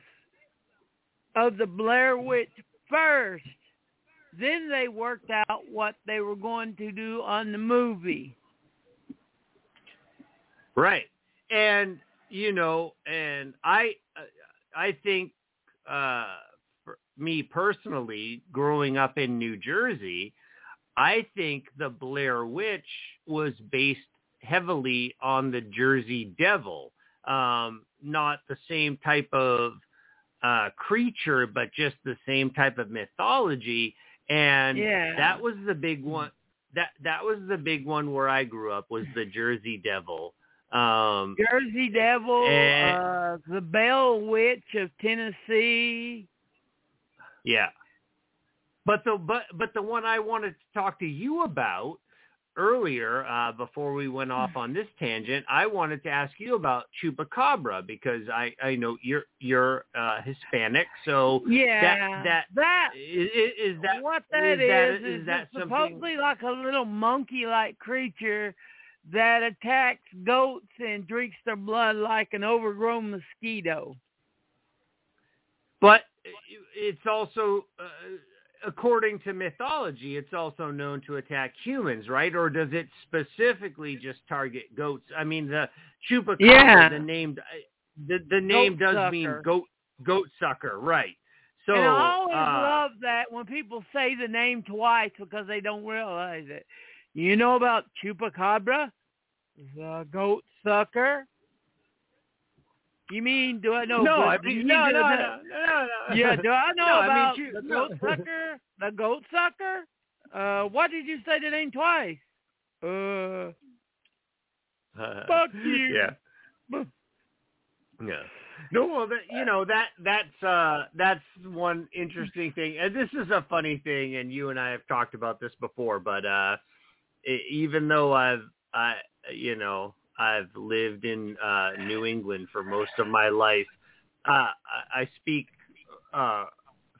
of the Blair Witch first. Then they worked out what they were going to do on the movie.
Right. And you know, and I I think uh for me personally growing up in New Jersey, I think the Blair Witch was based heavily on the Jersey Devil. Um not the same type of uh creature but just the same type of mythology and
Yeah.
that was the big one that that was the big one where I grew up was the Jersey Devil. Um
Jersey Devil,
And-
uh, the Bell Witch of Tennessee.
Yeah. But the but but the one I wanted to talk to you about earlier, uh, before we went off on this tangent, I wanted to ask you about chupacabra because I I know you're you're uh, Hispanic, so
Yeah,
that
that
is, is that
what that
is
is
that-
is,
is that
it's
something-
supposedly like a little monkey-like creature that attacks goats and drinks their blood like an overgrown mosquito.
But it's also, uh, according to mythology, it's also known to attack humans, right? Or does it specifically just target goats? I mean, the chupacabra,
Yeah.
the name, the the name
Goat
does mean goat goat sucker, right? So
and I always
uh,
love that when people say the name twice because they don't realize it. You know about chupacabra, the goat sucker. You mean do I know?
no, I mean, no, no, no, no, no.
Yeah, do I know
No, I mean,
about the goat sucker? The goat sucker? Uh, what did you say the name twice? Uh, Fuck you.
Yeah. Yeah. No, well, that, you know that that's uh that's one interesting thing, and this is a funny thing, and you and I have talked about this before, but uh even though I've I you know I've lived in uh New England for most of my life, uh I, speak uh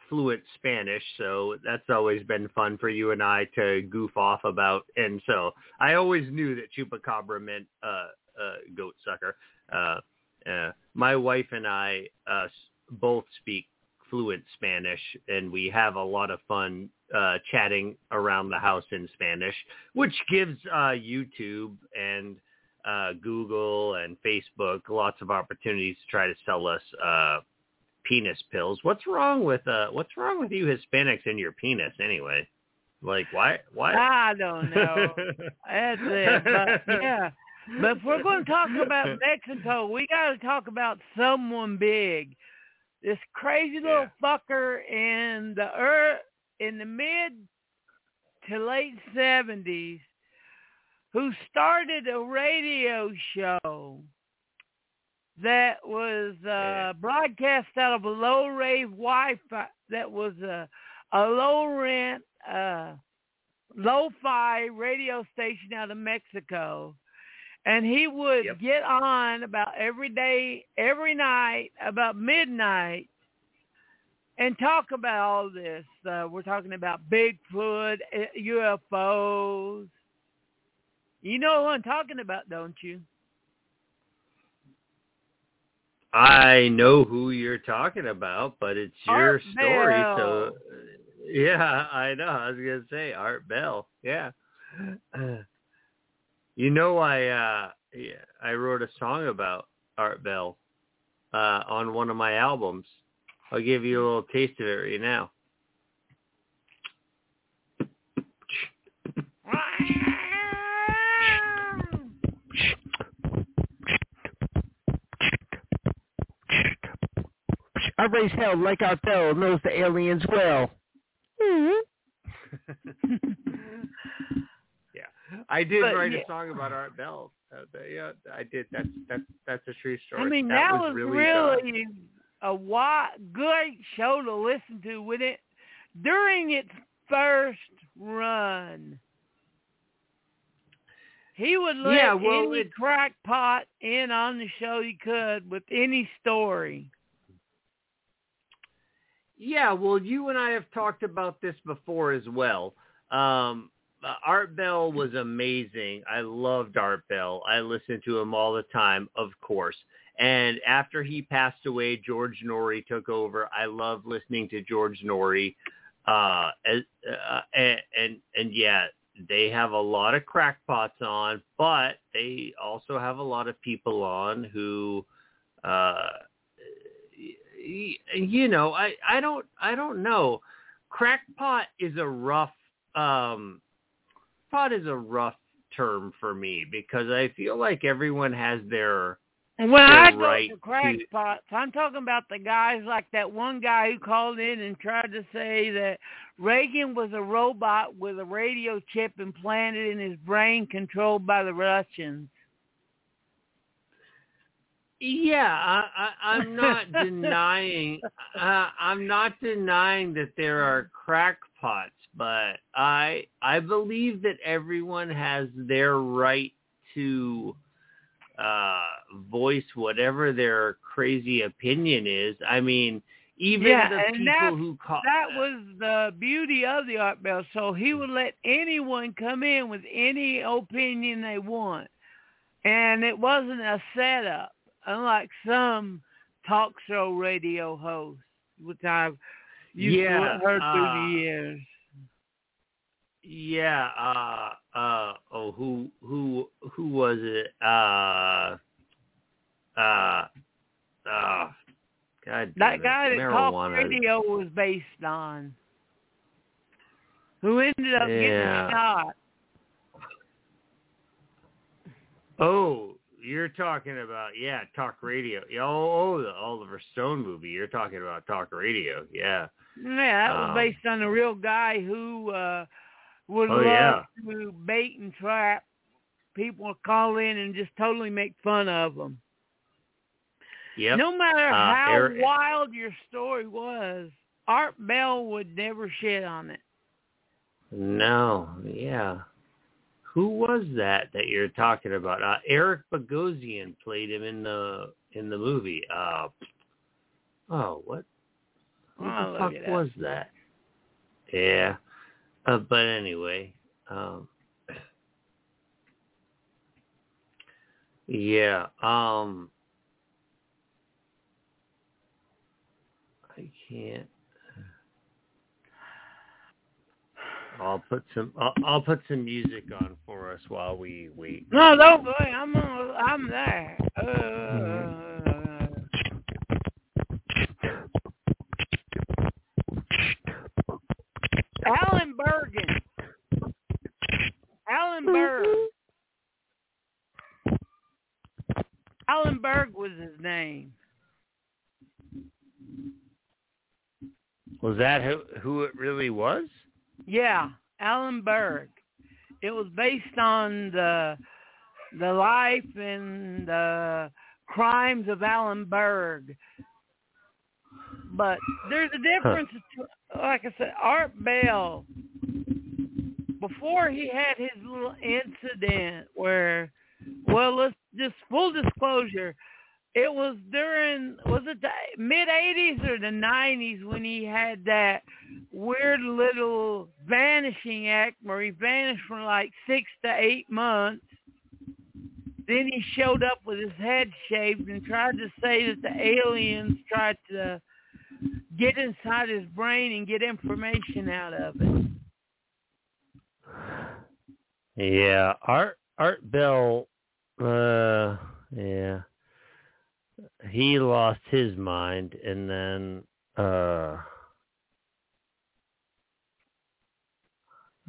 fluent Spanish, so that's always been fun for you and I to goof off about, and so I always knew that chupacabra meant uh uh goat sucker. Uh uh, my wife and I uh, both speak fluent Spanish, and we have a lot of fun uh, chatting around the house in Spanish, which gives uh, YouTube and uh, Google and Facebook lots of opportunities to try to sell us uh, penis pills. What's wrong with uh, What's wrong with you Hispanics and your penis anyway? Like why? Why?
I don't know. That's it. But yeah. But if we're going to talk about Mexico, we got to talk about someone big. This crazy little fucker in the er, in the mid to late seventies, who started a radio show that was uh,
Yeah.
broadcast out of a low rate Wi-Fi. That was a a low rent, uh, lo-fi radio station out of Mexico and he would
Yep.
get on about every day, every night, about midnight, and talk about all this. Uh, we're talking about Bigfoot, uh, UFOs. You know who I'm talking about, don't you?
I know who you're talking about, but it's your story,
Bell.
so yeah, I know. I was gonna say Art Bell. Yeah. You know, I uh I wrote a song about Art Bell uh, on one of my albums. I'll give you a little taste of it right now.
I raise hell like Art Bell knows the aliens well.
Mm-hmm. yeah, I did
But,
write
yeah.
a song about Art Bell. Uh, but, yeah, I did. That's that's that's a true story.
I mean,
that,
that,
was,
was
really,
really a wi- great show to listen to with it during its first run. He would let
Yeah, well,
any
it-
crackpot in on the show he could with any story.
Yeah, well, you and I have talked about this before as well. Um, uh, Art Bell was amazing. I loved Art Bell. I listened to him all the time, of course. And after he passed away, George Noory took over. I love listening to George Noory. Uh, as, uh, and, and and yeah, they have a lot of crackpots on, but they also have a lot of people on who uh you know, I I don't I don't know. Crackpot is a rough um pot is a rough term for me because I feel like everyone has their
And when
They're
I go
right
to
to-
crackpots, I'm talking about the guys like that one guy who called in and tried to say that Reagan was a robot with a radio chip implanted in his brain controlled by the Russians.
Yeah, I, I, I'm not denying. Uh, I'm not denying that there are crackpots, but I I believe that everyone has their right to uh, voice whatever their crazy opinion is. I mean, even
Yeah,
the
and
people
that's-
who call
That was the beauty of the art bell. So he would let anyone come in with any opinion they want. And it wasn't a setup, unlike some talk show radio hosts, which I've used
Yeah,
to heard through
uh,
the years.
Yeah, uh uh oh who who who was it? Uh uh uh God damn
That
it.
guy that talk
Marijuana.
radio was based on. Who ended up getting shot.
Oh, you're talking about yeah, talk radio. Oh, oh, the Oliver Stone movie. You're talking about talk radio. Yeah.
Yeah, that was
Um,
based on a real guy who uh would
Oh,
love
yeah.
to bait and trap people to call in and just totally make fun of them.
Yep.
No matter
Uh,
how wild your story was, Art Bell would never shit on it.
No, yeah. Who was that that you're talking about? Uh, Eric Bogosian played him in the in the movie. Uh, oh, what?
Oh,
the fuck was that? Yeah, uh, but anyway, um, yeah. Um, I can't. I'll put some. I'll, I'll put some music on for us while we wait.
No, don't worry. I'm on, I'm there. Uh, Alan Bergen. Alan Berg. Alan Berg was his name.
Was that who who it really was?
Yeah, Alan Berg. It was based on the the life and the crimes of Alan Berg. But there's a difference. between- Like I said, Art Bell, before he had his little incident where, well, let's just full disclosure, it was during was it the mid '80s or the '90s when he had that weird little vanishing act where he vanished for like six to eight months. Then he showed up with his head shaved and tried to say that the aliens tried to get inside his brain and get information out of it.
Yeah, Art Art Bell
Uh, yeah. He lost his mind, and then uh,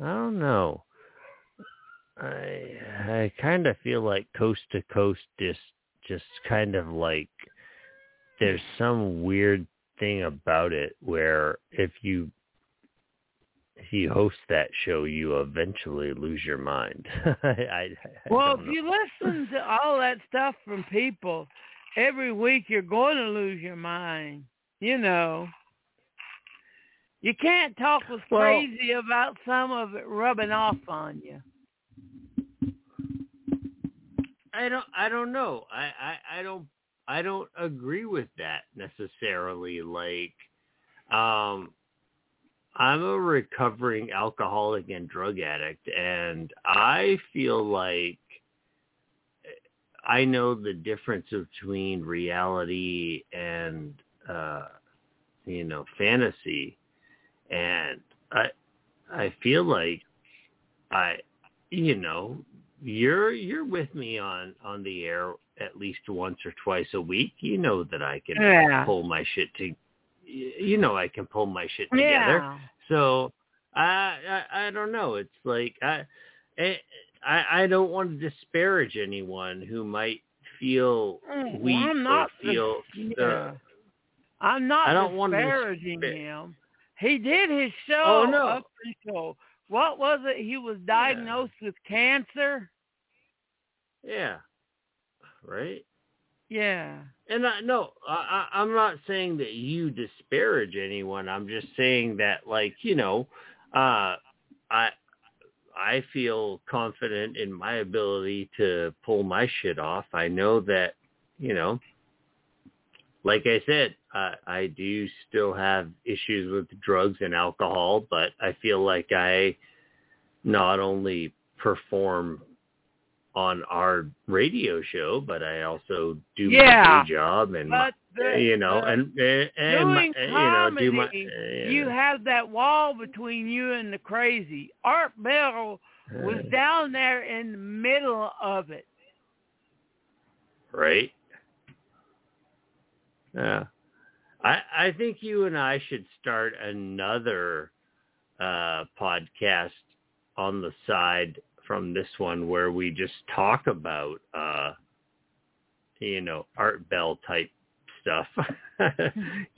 I don't know. I I kind of feel like coast to coast just just kind of like there's some weird thing about it where if you if you host that show, you eventually lose your mind. I, I,
well, if you listen to all that stuff from people every week, you're going to lose your mind. You know, you can't talk with
well,
crazy about some of it rubbing off on you.
I don't. I don't know. I, I. I don't. I don't agree with that necessarily. Like, um, I'm a recovering alcoholic and drug addict, and I feel like I know the difference between reality and uh, you know fantasy, and I I feel like I you know you're you're with me on on the air at least once or twice a week. You know that I can
yeah.
pull my shit to you know I can pull my shit together.
Yeah.
So I, I I don't know. It's like I I I don't want to disparage anyone who might feel
Mm,
weak
I'm not
or feel.
yeah.
uh,
I'm not
I don't want to
disparaging him. He did his show
Oh, no.
up until what was it? He was diagnosed with cancer.
yeah, right.
Yeah.
And I, no, I, I- I'm not saying that you disparage anyone. I'm just saying that, like, you know, uh, I I feel confident in my ability to pull my shit off. I know that, you know, like I said, I, I do still have issues with drugs and alcohol, but I feel like I not only perform on our radio show, but I also do
Yeah,
my day job and
But the,
you know,
the-
and and, and my,
doing
you know, do my.
comedy,
uh,
you have that wall between you and the crazy. Art Bell was
uh,
down there in the middle of it.
right? Yeah. I I think you and I should start another uh podcast on the side from this one where we just talk about uh you know, Art Bell type stuff.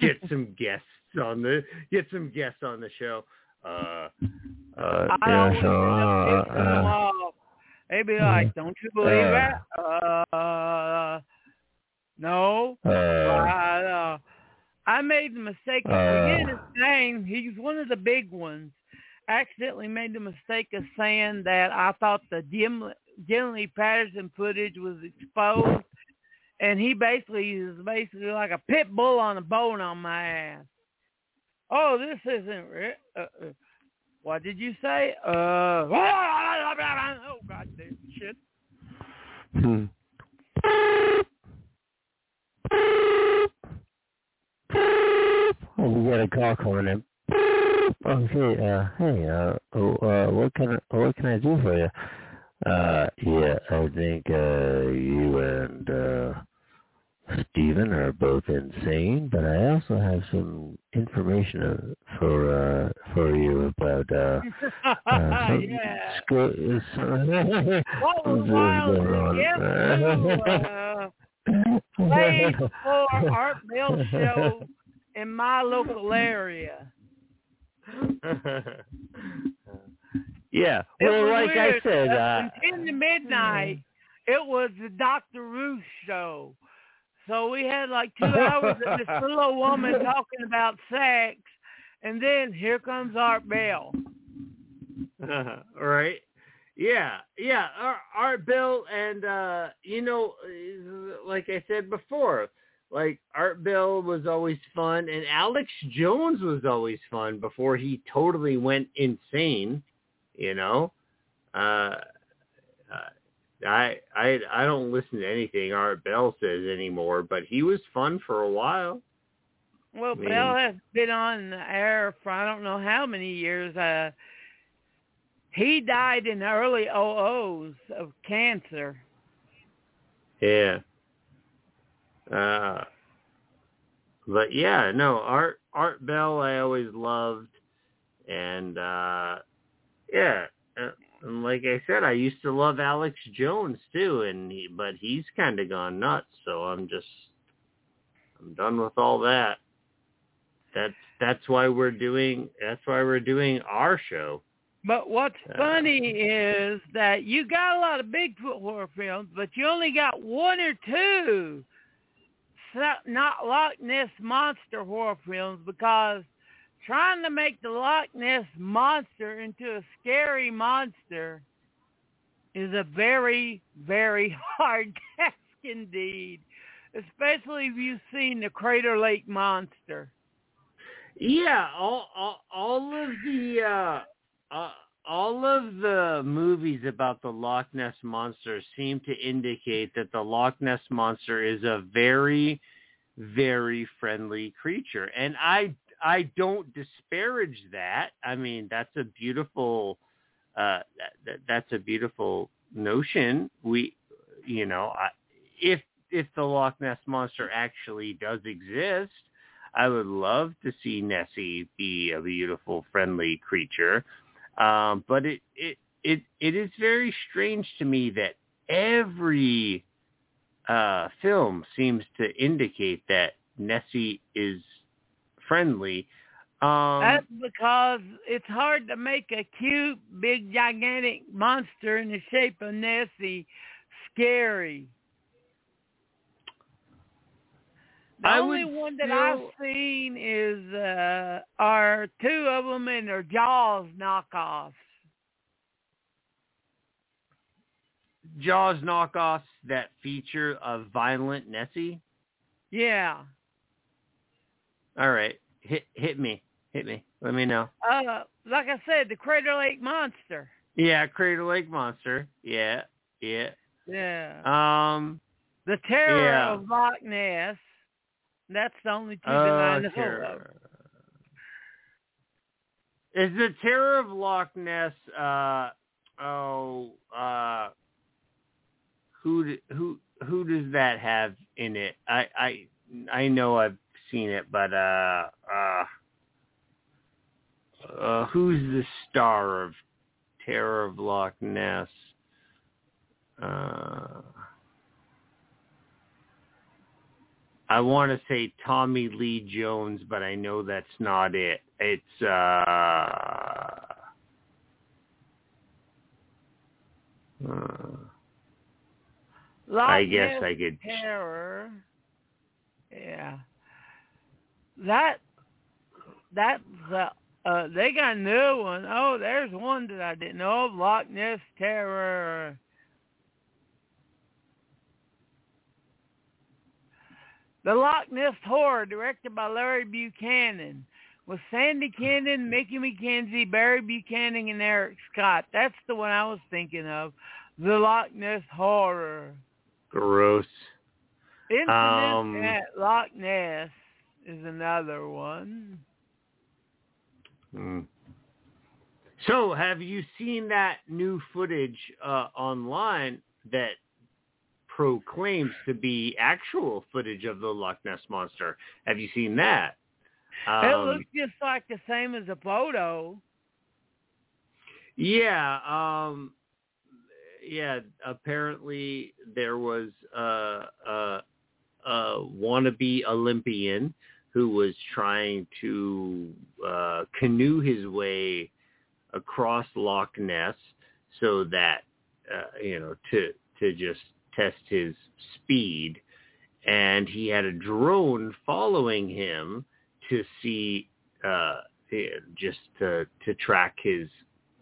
get some guests on the get some guests on the show. Uh
Uh,
I
yeah, so, uh,
up pissing them
uh.
They'd be like, "Don't you believe
uh,
that?" Uh, no.
uh,
I, uh, I made the mistake of
Uh.
his name. He's one of the big ones. Accidentally made the mistake of saying that I thought the Jim Jimmy Patterson footage was exposed, and he basically is basically like a pit bull on a bone on my ass. Oh, this isn't. Uh, uh, what did you say? Uh, oh God damn shit.
hmm. Oh, we got a call coming in. Oh, hey, uh, hey, uh, oh, uh, what can I, what can I do for you? Uh, yeah, I think, uh, you and, uh, Steven are both insane, but I also have some information uh, for, uh, for you about, uh, uh, some,
yeah.
sco-
What was
something's
wild
going
is who, uh, played for Art Bell show in my local area.
yeah.
It
Well, like I said,
Uh,
uh,
in the midnight, it was the Dr. Ruth show. So we had like two hours of this little old woman talking about sex, and then here comes Art Bell.
right? Yeah, yeah. Art, Art Bell and uh you know, uh, like I said before, like Art Bell was always fun, and Alex Jones was always fun before he totally went insane. You know, uh, uh, I I I don't listen to anything Art Bell says anymore, but he was fun for a while.
Well,
I mean-
Bell has been on the air for I don't know how many years. Uh, he died in the early OOs of cancer.
Yeah. Uh, but yeah, no, Art Art Bell I always loved, and uh, yeah, uh, and like I said, I used to love Alex Jones too, and he, but he's kind of gone nuts. So I'm just I'm done with all that. That's that's why we're doing that's why we're doing our show.
But what's
Uh,
funny is that you got a lot of Bigfoot horror films, but you only got one or two not Loch Ness monster horror films because trying to make the Loch Ness monster into a scary monster is a very, very hard task indeed, especially if you've seen the Crater Lake monster.
Yeah, all all, all of the uh, uh, all of the movies about the Loch Ness monster seem to indicate that the Loch Ness monster is a very very friendly creature, and I I don't disparage that. I mean, that's a beautiful uh, that, that, that's a beautiful notion. We, you know, I, if if the Loch Ness monster actually does exist, I would love to see Nessie be a beautiful, friendly creature. Um, but it, it it it is very strange to me that every uh, film seems to indicate that Nessie is friendly. Um,
That's because it's hard to make a cute, big, gigantic monster in the shape of Nessie scary. The
I
only one that I've seen is uh are two of them and they're Jaws knockoffs.
Jaws knockoffs that feature a violent Nessie.
Yeah.
All right, hit hit me, hit me. Let me know.
Uh, like I said, the Crater Lake monster.
Yeah, Crater Lake monster. Yeah, yeah.
Yeah.
Um.
the terror
yeah.
of Loch Ness. That's the only two that
Uh,
I know of.
Is the terror of Loch Ness? Uh, oh, uh, who who who does that have in it? I I I know I've seen it, but uh, uh, uh who's the star of Terror of Loch Ness? Uh. I want to say Tommy Lee Jones, but I know that's not it. It's uh, uh
Loch
I guess I could
terror. Yeah. That that's uh, uh they got a new one. Oh, there's one that I didn't know of. Loch Ness Terror. The Loch Ness Horror, directed by Larry Buchanan, with Sandy Kenyon, Miki McKenzie, Barry Buchanan, and Eric Scott. That's the one I was thinking of. The Loch Ness Horror.
gross.
Incident
Um,
at Loch Ness is another one.
Hmm. So, have you seen that new footage uh, online that proclaims to be actual footage of the Loch Ness monster? Have you seen that?
it
Um,
looks just like the same as a photo.
Yeah, um yeah, apparently there was a a, a wannabe Olympian who was trying to uh canoe his way across Loch Ness so that uh, you know to to just test his speed. And he had a drone following him to see uh just to to track his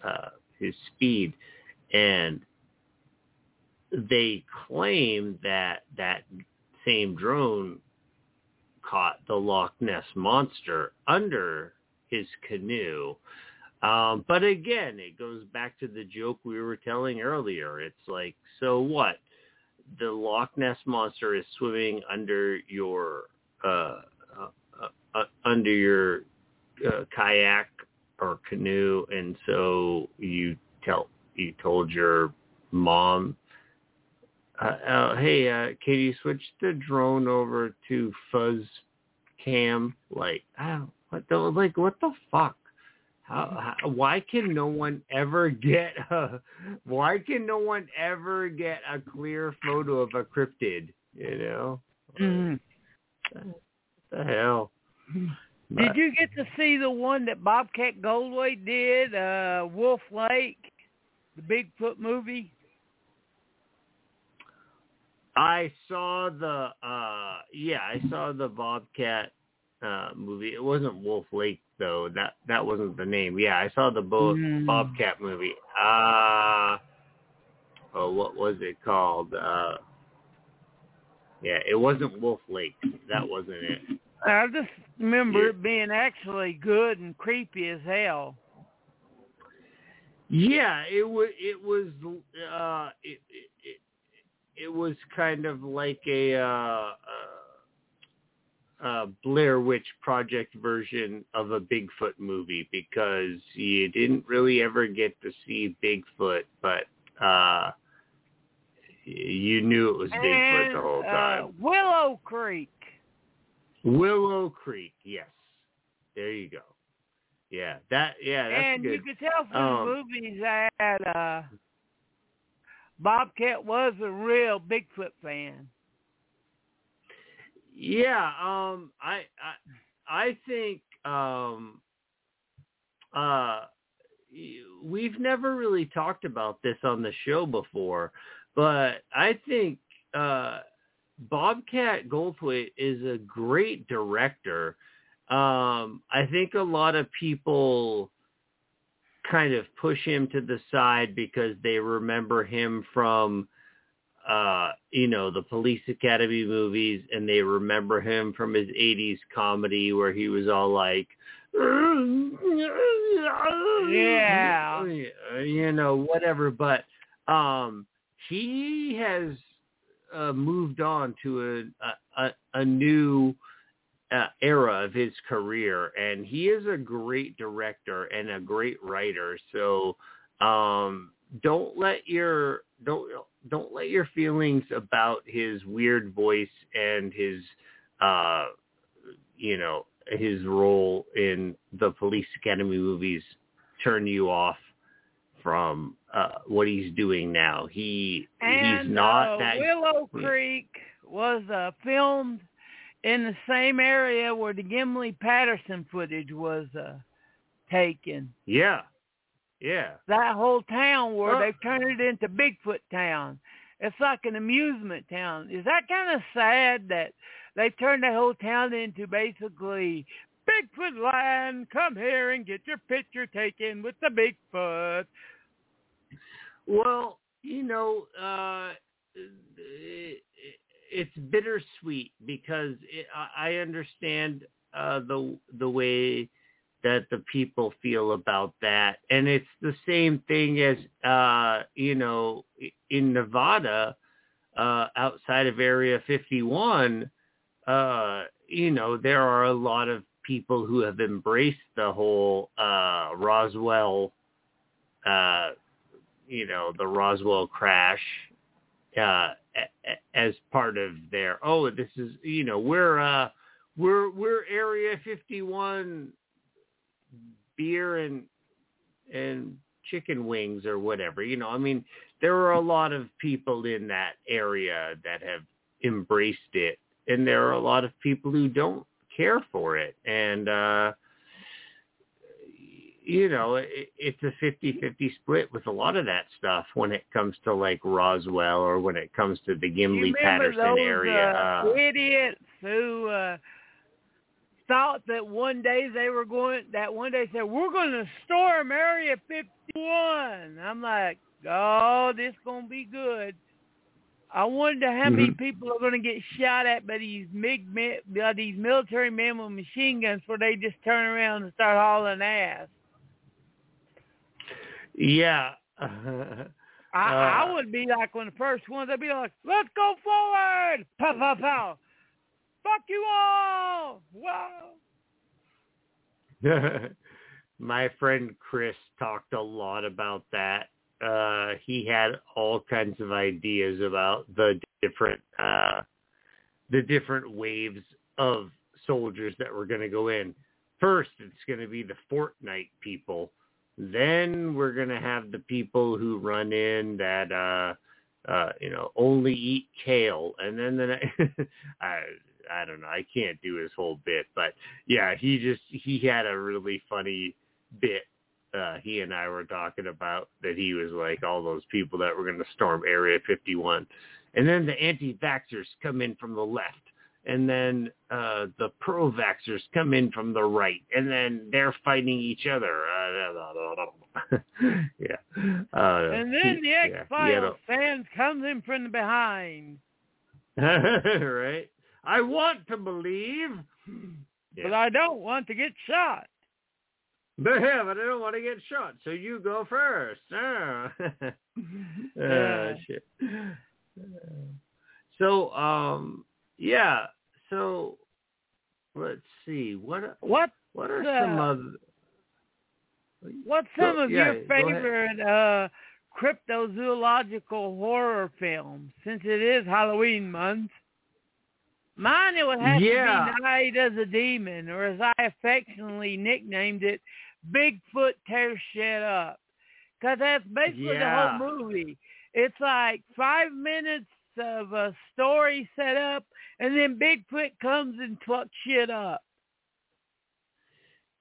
uh his speed. And they claim that that same drone caught the Loch Ness monster under his canoe. Um, but again, it goes back to the joke we were telling earlier. It's like, so what? The Loch Ness monster is swimming under your uh, uh, uh, uh, under your uh, kayak or canoe, and so you tell you told your mom uh, uh, hey, uh, can you switch the drone over to fuzz cam? Like, I don't, what the, like, what the fuck? How, how, why can no one ever get a, why can no one ever get a clear photo of a cryptid? You know,
Mhm.
what the hell?
Did you get to see the one that Bobcat Goldthwait did, uh, Wolf Lake, the Bigfoot movie?
I saw the uh yeah, I saw the Bobcat uh movie. It wasn't Wolf Lake though. That that wasn't the name. Yeah, I saw the Bo-
Mm.
Bobcat movie. Uh oh, what was it called? Uh Yeah, it wasn't Wolf Lake. That wasn't it.
I just remember
Yeah.
it being actually good and creepy as hell.
Yeah, it was it was uh it it, it, was kind of like a uh, uh uh Blair Witch Project version of a Bigfoot movie because you didn't really ever get to see Bigfoot, but uh you knew it was Bigfoot
and,
the whole time.
Uh, Willow Creek.
Willow Creek, yes. There you go. Yeah, that yeah, that's
and
good.
you could tell from
Um,
the movies that uh, Bobcat was a real Bigfoot fan.
Yeah, um, I, I, I think, um, uh, we've never really talked about this on the show before, but I think, uh, Bobcat Goldthwait is a great director. Um, I think a lot of people kind of push him to the side because they remember him from uh, you know, the Police Academy movies, and they remember him from his '80s comedy where he was all like,
Yeah.
you know, whatever. But um, he has uh, moved on to a a, a new uh, era of his career, and he is a great director and a great writer. So um, don't let your don't don't let your feelings about his weird voice and his uh you know his role in the police academy movies turn you off from uh what he's doing now he
And
he's not
uh,
that
Willow Creek was filmed in the same area where the Gimlin Patterson footage was uh, taken.
yeah yeah
That whole town where they've turned it into Bigfoot Town. It's like an amusement town. Is that kind of sad that they've turned that whole town into basically Bigfoot land? Come here and get your picture taken with the Bigfoot.
Well, you know, uh, it's bittersweet because it, I understand uh, the the way that the people feel about that, and it's the same thing as uh, you know in Nevada, uh, outside of Area 51. Uh, you know, there are a lot of people who have embraced the whole uh, Roswell uh, you know the Roswell crash uh as part of their oh this is you know we're uh we're we're area 51 beer and and chicken wings or whatever you know. I mean there are a lot of people in that area that have embraced it and there are a lot of people who don't care for it. And uh you know, it, it's a 50-50 split with a lot of that stuff when it comes to like Roswell or when it comes to the
Gimlin
Patterson
those
area.
uh,
Uh,
idiots who uh, thought that one day they were going, that one day said, we're going to storm Area 51. I'm like, oh, this going to be good. I wonder how many
Mm-hmm.
people are going to get shot at by these mig, by these military men with machine guns before they just turn around and start hauling ass.
Yeah.
I,
Uh,
I would be like one of the first ones. I'd be like, "Let's go forward!" Pow, pow, pow. Fuck you all! Wow.
My friend Chris talked a lot about that uh, he had all kinds of ideas about the different uh, the different waves of soldiers that were going to go in. First, it's going to be the Fortnite people. Then we're going to have the people who run in that uh, uh, you know, only eat kale. And then the I I don't know, I can't do his whole bit, but yeah, he just he had a really funny bit. Uh, he and I were talking about that he was like all those people that were going to storm Area 51, and then the anti-vaxxers come in from the left, and then uh, the pro-vaxxers come in from the right, and then they're fighting each other. Uh, yeah. Uh,
and then the X Files
yeah,
fans comes in from behind.
right? I want to believe.
But I don't want to get shot.
But yeah, but I don't want to get shot, so you go first.
Yeah.
Ah, shit. So, um, yeah. So, let's see. What
What
what are
Uh,
some other?
What's some
Go-
of
yeah,
your favorite uh, cryptozoological horror films? Since it is Halloween month, mine it would have
Yeah.
to be Night of the Demon, or as I affectionately nicknamed it, Bigfoot Tears Shit Up, because that's basically
Yeah.
the whole movie. It's like five minutes of a story set up, and then Bigfoot comes and fucks shit up.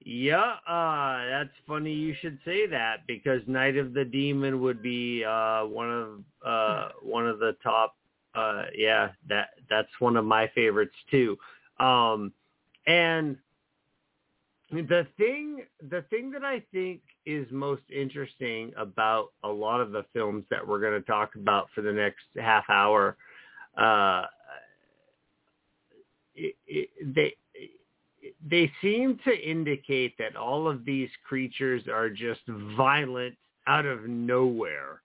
Yeah, uh, that's funny you should say that because Night of the Demon would be uh, one of uh, one of the top. Uh, yeah, that that's one of my favorites too. Um, and the thing the thing that I think is most interesting about a lot of the films that we're going to talk about for the next half hour, uh, it, it, they they seem to indicate that all of these creatures are just violent out of nowhere.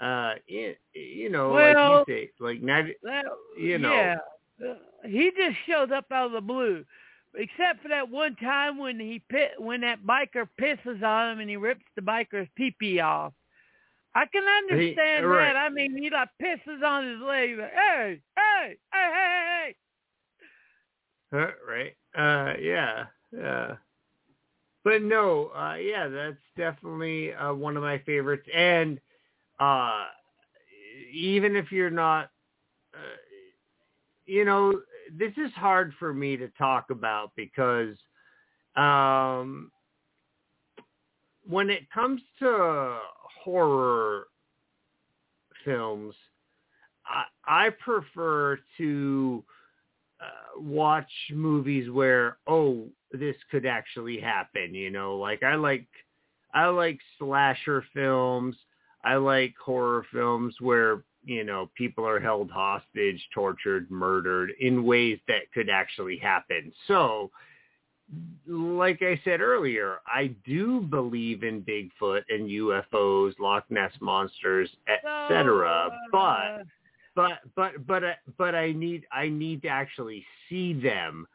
Uh, it, you know,
Well-
like you say, like not,
That,
You know.
yeah, Uh, he just showed up out of the blue, except for that one time when he pit when that biker pisses on him and he rips the biker's pee-pee off. I can understand
right.
that. I mean, he like pisses on his leg. Like, hey, hey, hey, hey, hey.
huh, right? Uh, yeah, yeah. But no, uh, yeah, that's definitely uh, one of my favorites. And uh, even if you're not, uh, you know, this is hard for me to talk about because um, when it comes to horror films, I, I prefer to uh, watch movies where oh this could actually happen. You know, like I like I like slasher films. I like horror films where you know people are held hostage, tortured, murdered in ways that could actually happen. So like I said earlier, I do believe in Bigfoot and UFOs, Loch Ness monsters, etc. But
uh,
but but but I- but I need I need to actually see them.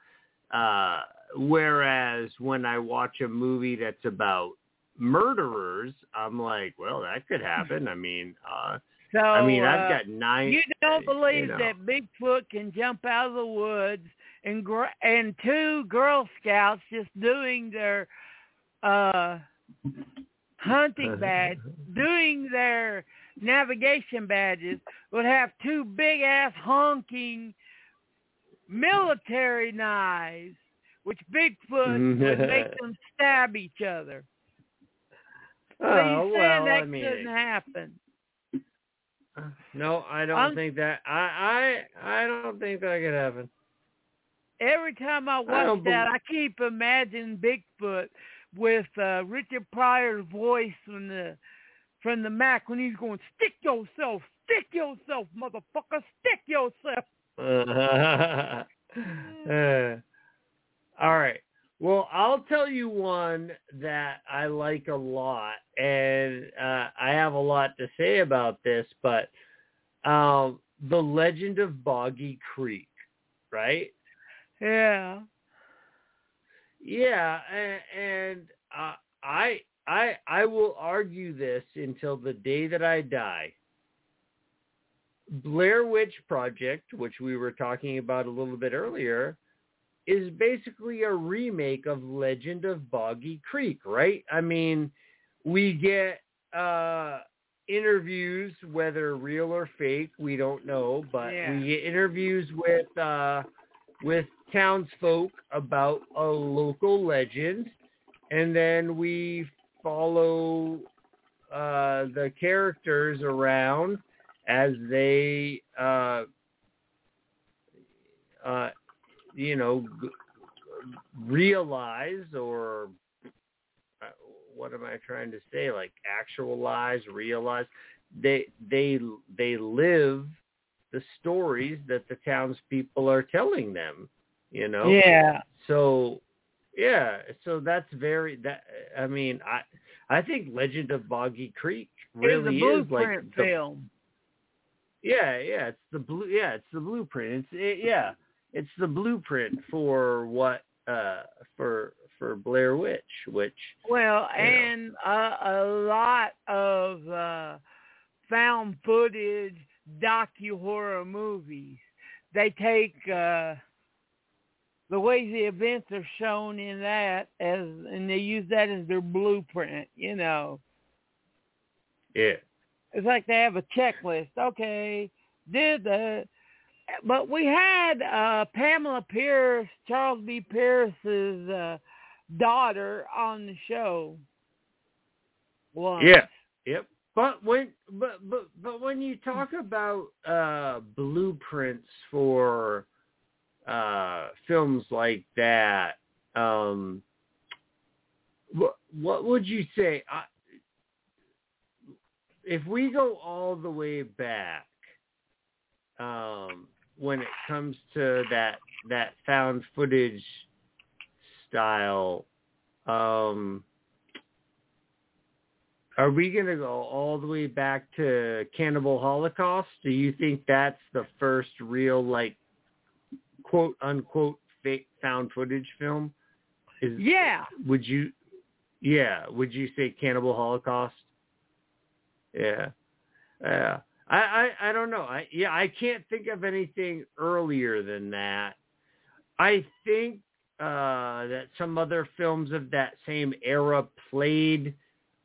Uh, whereas when I watch a movie that's about murderers, I'm like, well, that could happen. I mean, uh,
so
I mean,
uh,
I've got nine.
You don't believe
know.
that Bigfoot can jump out of the woods and gr- and two Girl Scouts just doing their uh hunting badge, doing their navigation badges would have two big ass honking military knives, which Bigfoot would make them stab each other. So
Oh
you saying
well,
that
I mean,
couldn't happen?
No, I don't
I'm-
think that. I I I don't think that could happen.
Every time I
I
watch
don't
that, I keep imagining Bigfoot with uh, Richard Pryor's voice from the from the Mack when he's going, "Stick yourself, stick yourself, motherfucker, stick yourself."
Uh, all right. Well, I'll tell you one that I like a lot, and uh, I have a lot to say about this, but um, the Legend of Boggy Creek, right?
Yeah.
Yeah, and, and uh, I I I will argue this until the day that I die. Blair Witch Project, which we were talking about a little bit earlier, is basically a remake of Legend of Boggy Creek, right? I mean, we get uh interviews, whether real or fake, we don't know, but
Yeah.
we get interviews with uh with townsfolk about a local legend, and then we follow uh the characters around as they uh uh you know g- realize or uh, what am I trying to say? Like actualize, realize. They they they live the stories that the townspeople are telling them. You know.
Yeah.
So yeah, so that's very that. I mean, I I think Legend of Boggy Creek really
it's a
is like the,
film.
yeah, yeah, it's the blue. Yeah, it's the blueprint. It's it, yeah, it's the blueprint for what uh for for Blair Witch, which
Well, and uh, a lot of uh, found footage docu horror movies. They take uh, the way the events are shown in that as, and they use that as their blueprint. You know,
yeah,
it's like they have a checklist. Okay, did the, but we had uh, Pamela Pierce, Charles B. Pierce's uh, daughter on the show. Once.
yeah, yep. But when but but but when you talk about uh blueprints for uh films like that, um what what would you say? I, if we go all the way back, um, when it comes to that that found footage style, um, are we going to go all the way back to Cannibal Holocaust? Do you think that's the first real like quote unquote fake found footage film? Is
Yeah.
would you yeah would you say cannibal holocaust yeah yeah I, I i don't know. I yeah i can't think of anything earlier than that. I think uh that some other films of that same era played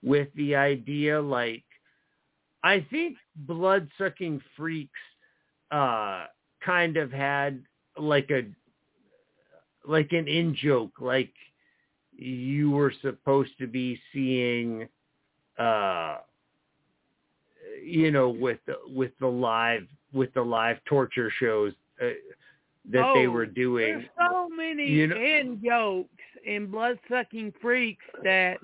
with the idea like i think blood sucking freaks uh kind of had like a like an in joke like you were supposed to be seeing uh you know with the, with the live with the live torture shows uh, that they
Oh,
were doing
There's so many
You know-
in jokes in blood sucking freaks that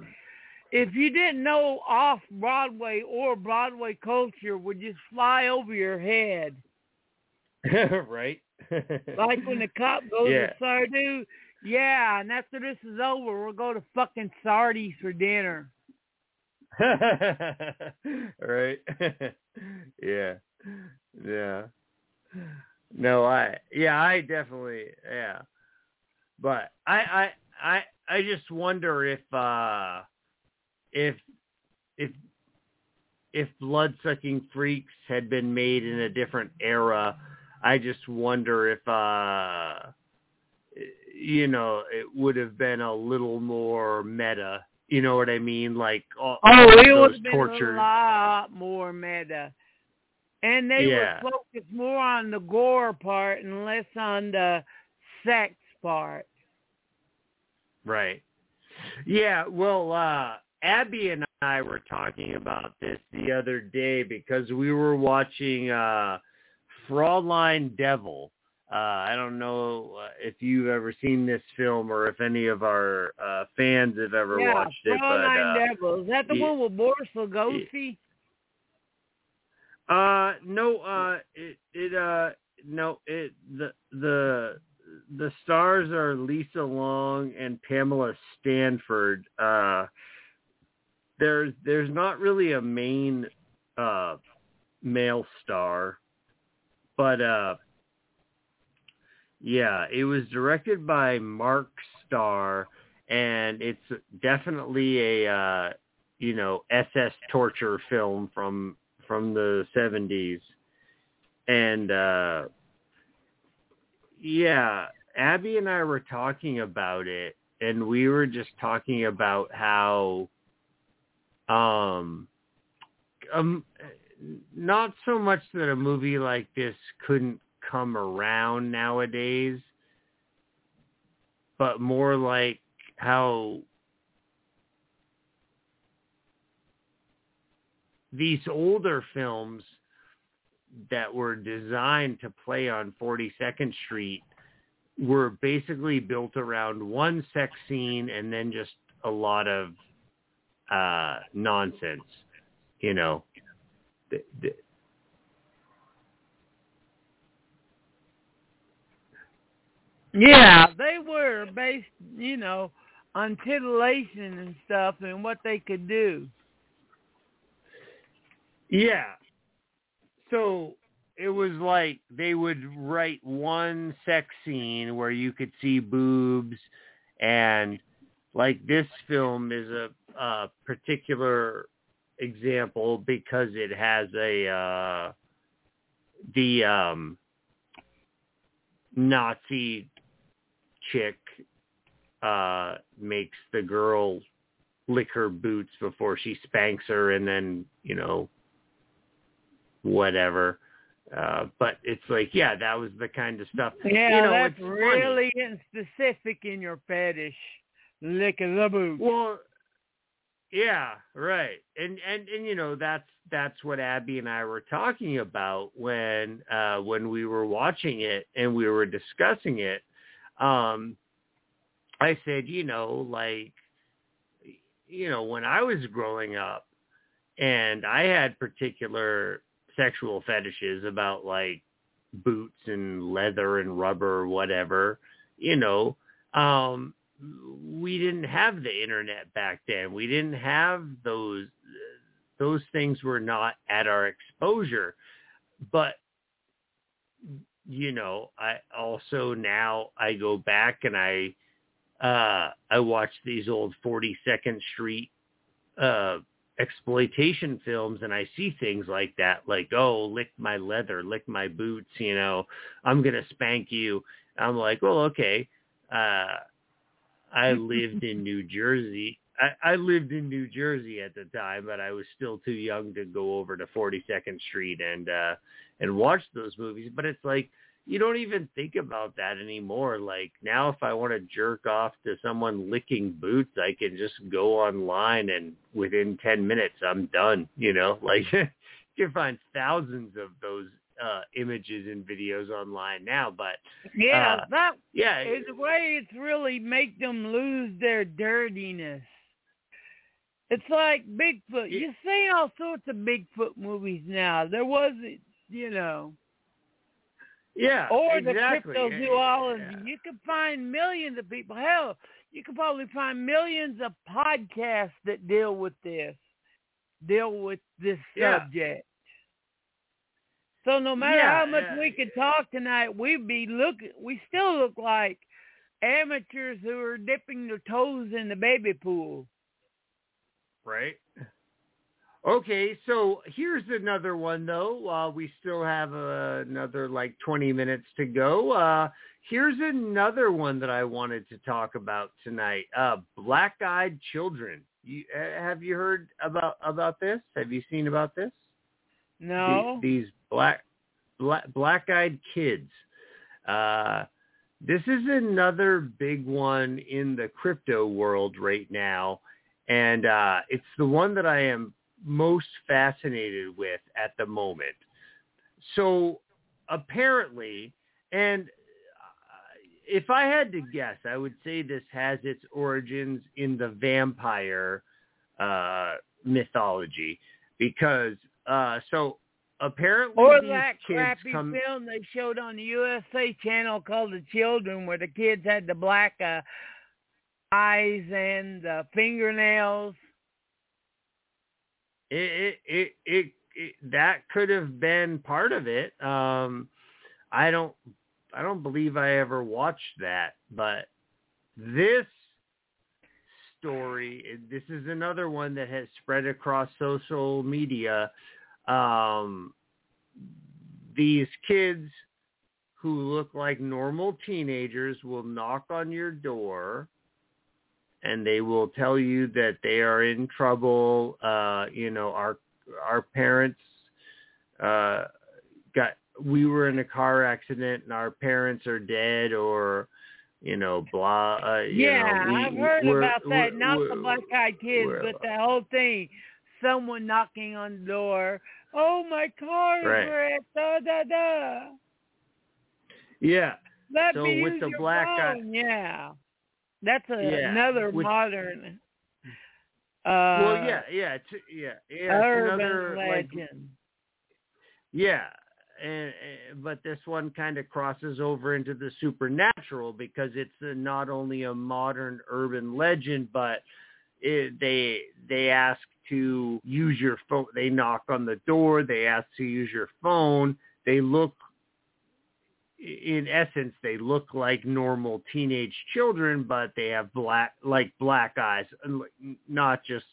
if you didn't know off Broadway or Broadway culture would just fly over your head.
right
Like when the cop goes
Yeah.
to Sardu, yeah, and after this is over, we'll go to fucking Sardi's for dinner.
right? Yeah. Yeah. No i yeah i definitely yeah. But i i i i just wonder if uh if if if blood sucking freaks had been made in a different era i just wonder if uh you know it would have been a little more meta you know what i mean like all,
Oh, it
those
would have been
tortured
a lot more meta. And they
Yeah.
would focus more on the gore part and less on the sex part.
Right. Yeah, well, uh Abby and I were talking about this the other day because we were watching uh Fraulein Devil. Uh I don't know uh, if you've ever seen this film or if any of our uh fans have ever
yeah,
watched it, but
Fraulein
uh,
Devil. Is that the
yeah.
one with Boris Lugosi?
Uh no, uh it it uh no, it the the the stars are Lisa Long and Pamela Stanford. Uh there's there's not really a main uh male star. But uh yeah, it was directed by Mark Starr and it's definitely a uh you know SS torture film from from the 70s and uh yeah Abby and I were talking about it and we were just talking about how um um not so much that a movie like this couldn't come around nowadays but more like how these older films that were designed to play on 42nd Street were basically built around one sex scene and then just a lot of uh nonsense, you know. The, the,
Yeah, they were based, you know, on titillation and stuff and what they could do.
Yeah. So it was like they would write one sex scene where you could see boobs and like this film is a, a particular example because it has a uh the um Nazi chick uh makes the girl lick her boots before she spanks her and then, you know, whatever. Uh, but it's like, yeah, that was the kind of stuff.
Yeah,
you know,
that's
it's
really getting specific in your fetish. Licking the boots.
Well, yeah, right. And and and you know that's that's what Abby and I were talking about when uh when we were watching it and we were discussing it. Um I said, you know, like you know, when I was growing up and I had particular sexual fetishes about like boots and leather and rubber or whatever, you know, um we didn't have the internet back then. We didn't have those those things were not at our exposure. But you know, I also now I go back and I uh I watch these old 42nd Street uh exploitation films and I see things like that like oh lick my leather lick my boots you know I'm going to spank you. I'm like well okay uh I lived in New Jersey I, I lived in New Jersey at the time but I was still too young to go over to 42nd Street and uh and watch those movies but it's like you don't even think about that anymore. Like now, if I want to jerk off to someone licking boots, I can just go online and within 10 minutes, I'm done, you know, like you can find thousands of those uh images and videos online now but
Yeah,
uh,
that
yeah
is the way it's really make them lose their dirtiness. It's like Bigfoot.
Yeah.
You see all sorts of Bigfoot movies now. There wasn't, you know,
yeah
or
exactly.
the cryptozoology.
Yeah.
You can find millions of people. Hell, you can probably find millions of podcasts that deal with this, deal with this
Yeah.
subject. So no matter
Yeah,
how much we could talk tonight, we'd be look. We still look like amateurs who are dipping their toes in the baby pool.
Right? Okay, so here's another one though. While we still have uh, another like 20 minutes to go, uh, here's another one that I wanted to talk about tonight. Uh, Black-eyed children. You, uh, have you heard about about this? Have you seen about this?
No.
The- these black black black-eyed kids. Uh, this is another big one in the crypto world right now, and uh, it's the one that I am most fascinated with at the moment. So apparently, and uh, if I had to guess, I would say this has its origins in the vampire uh, mythology because uh, so apparently
Or that crappy
come
film they showed on the USA channel called The Children, where the kids had the black uh, eyes and the fingernails.
it it it, it, it that could have been part of it. Um, I don't I don't believe I ever watched that, but this story. This is another one that has spread across social media. Um, these kids who look like normal teenagers will knock on your door and they will tell you that they are in trouble. Uh, you know, our our parents uh, got we were in a car accident and our parents are dead or you know blah uh, you
yeah,
know, we,
I've heard about that. Not the black eyed kids, but the whole thing. Someone knocking on the door. Oh, my car is
Right.
wrecked. Da da da.
yeah
Let
So with the black
phone. Yeah, that's a,
Yeah,
another
with-
modern. Uh,
well yeah yeah yeah yeah
urban
another like
legend.
Yeah, and, and but this one kind of crosses over into the supernatural because it's uh not only a modern urban legend, but it, they they ask to use your phone. They knock on the door. They ask to use your phone. They look, in essence, they look like normal teenage children, but they have black like black eyes, not just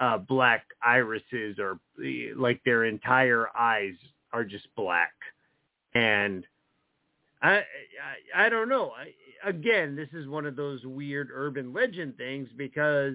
uh, black irises or eh, like their entire eyes are just black. And I, I, I don't know. I, again, this is one of those weird urban legend things because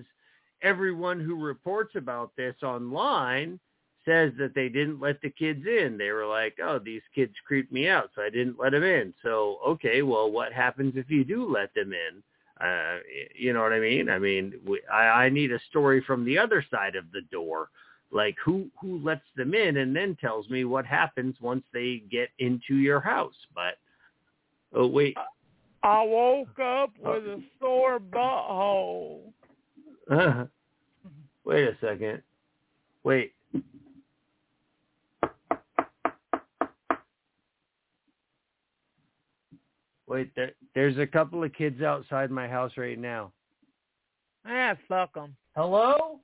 everyone who reports about this online says that they didn't let the kids in. They were like, "Oh, these kids creeped me out, so I didn't let them in." So, okay, well, what happens if you do let them in? Uh, you know what I mean? I mean, we, I, I need a story from the other side of the door, like who who lets them in, and then tells me what happens once they get into your house. But oh wait,
I woke up
Uh,
with a sore butthole.
wait a second, wait. Wait, there, there's a couple of kids outside my house right now.
Ah, fuck them.
Hello?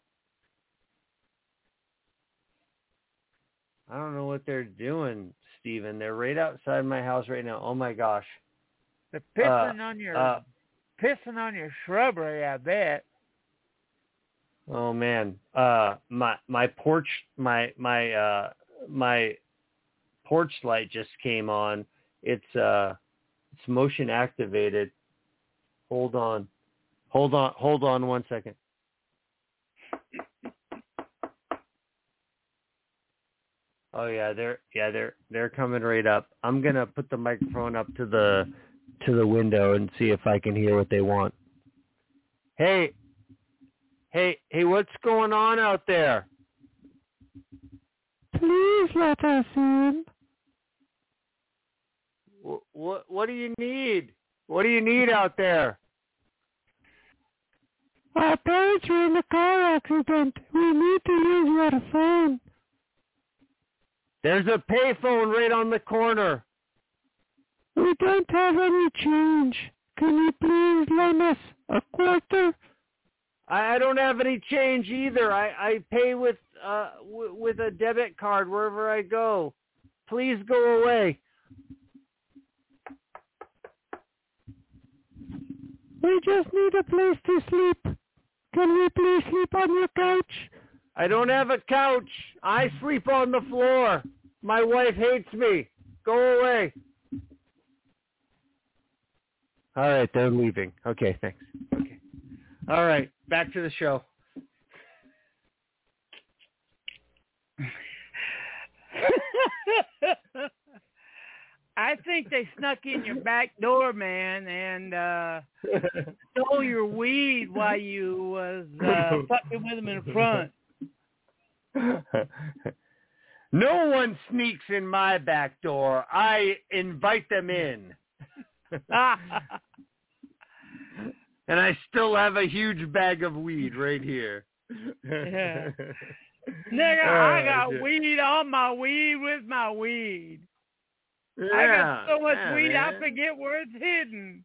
I don't know what they're doing, Steven. They're right outside my house right now. Oh my gosh.
They're pissing on your
Uh,
pissing on your shrubbery. I bet.
oh man. Uh my my porch my my uh my porch light just came on. It's uh it's motion activated. Hold on. Hold on hold on one second. Oh yeah, they're yeah, they're they're coming right up. I'm gonna put the microphone up to the to the window and see if I can hear what they want. Hey, hey, hey, what's going on out there?
Please let us in.
What do you need? What do you need out there?
Our parents were in a car accident. We need to use your phone.
There's a payphone right on the corner.
We don't have any change. Can you please lend us a quarter?
I, I don't have any change either. I, I pay with uh w- with a debit card wherever I go. Please go away.
We just need a place to sleep. Can we please sleep on your couch?
I don't have a couch. I sleep on the floor. My wife hates me. Go away. All right, they're leaving. Okay, thanks. Okay. All right, back to the show.
I think they snuck in your back door, man, and uh stole your weed while you was uh, fucking with them in front.
no one sneaks in my back door. I invite them in. and I still have a huge bag of weed right here.
Yeah. Nigga, I
Oh,
got weed on my weed with my weed. I got so much
yeah,
weed I
man.
forget where it's hidden.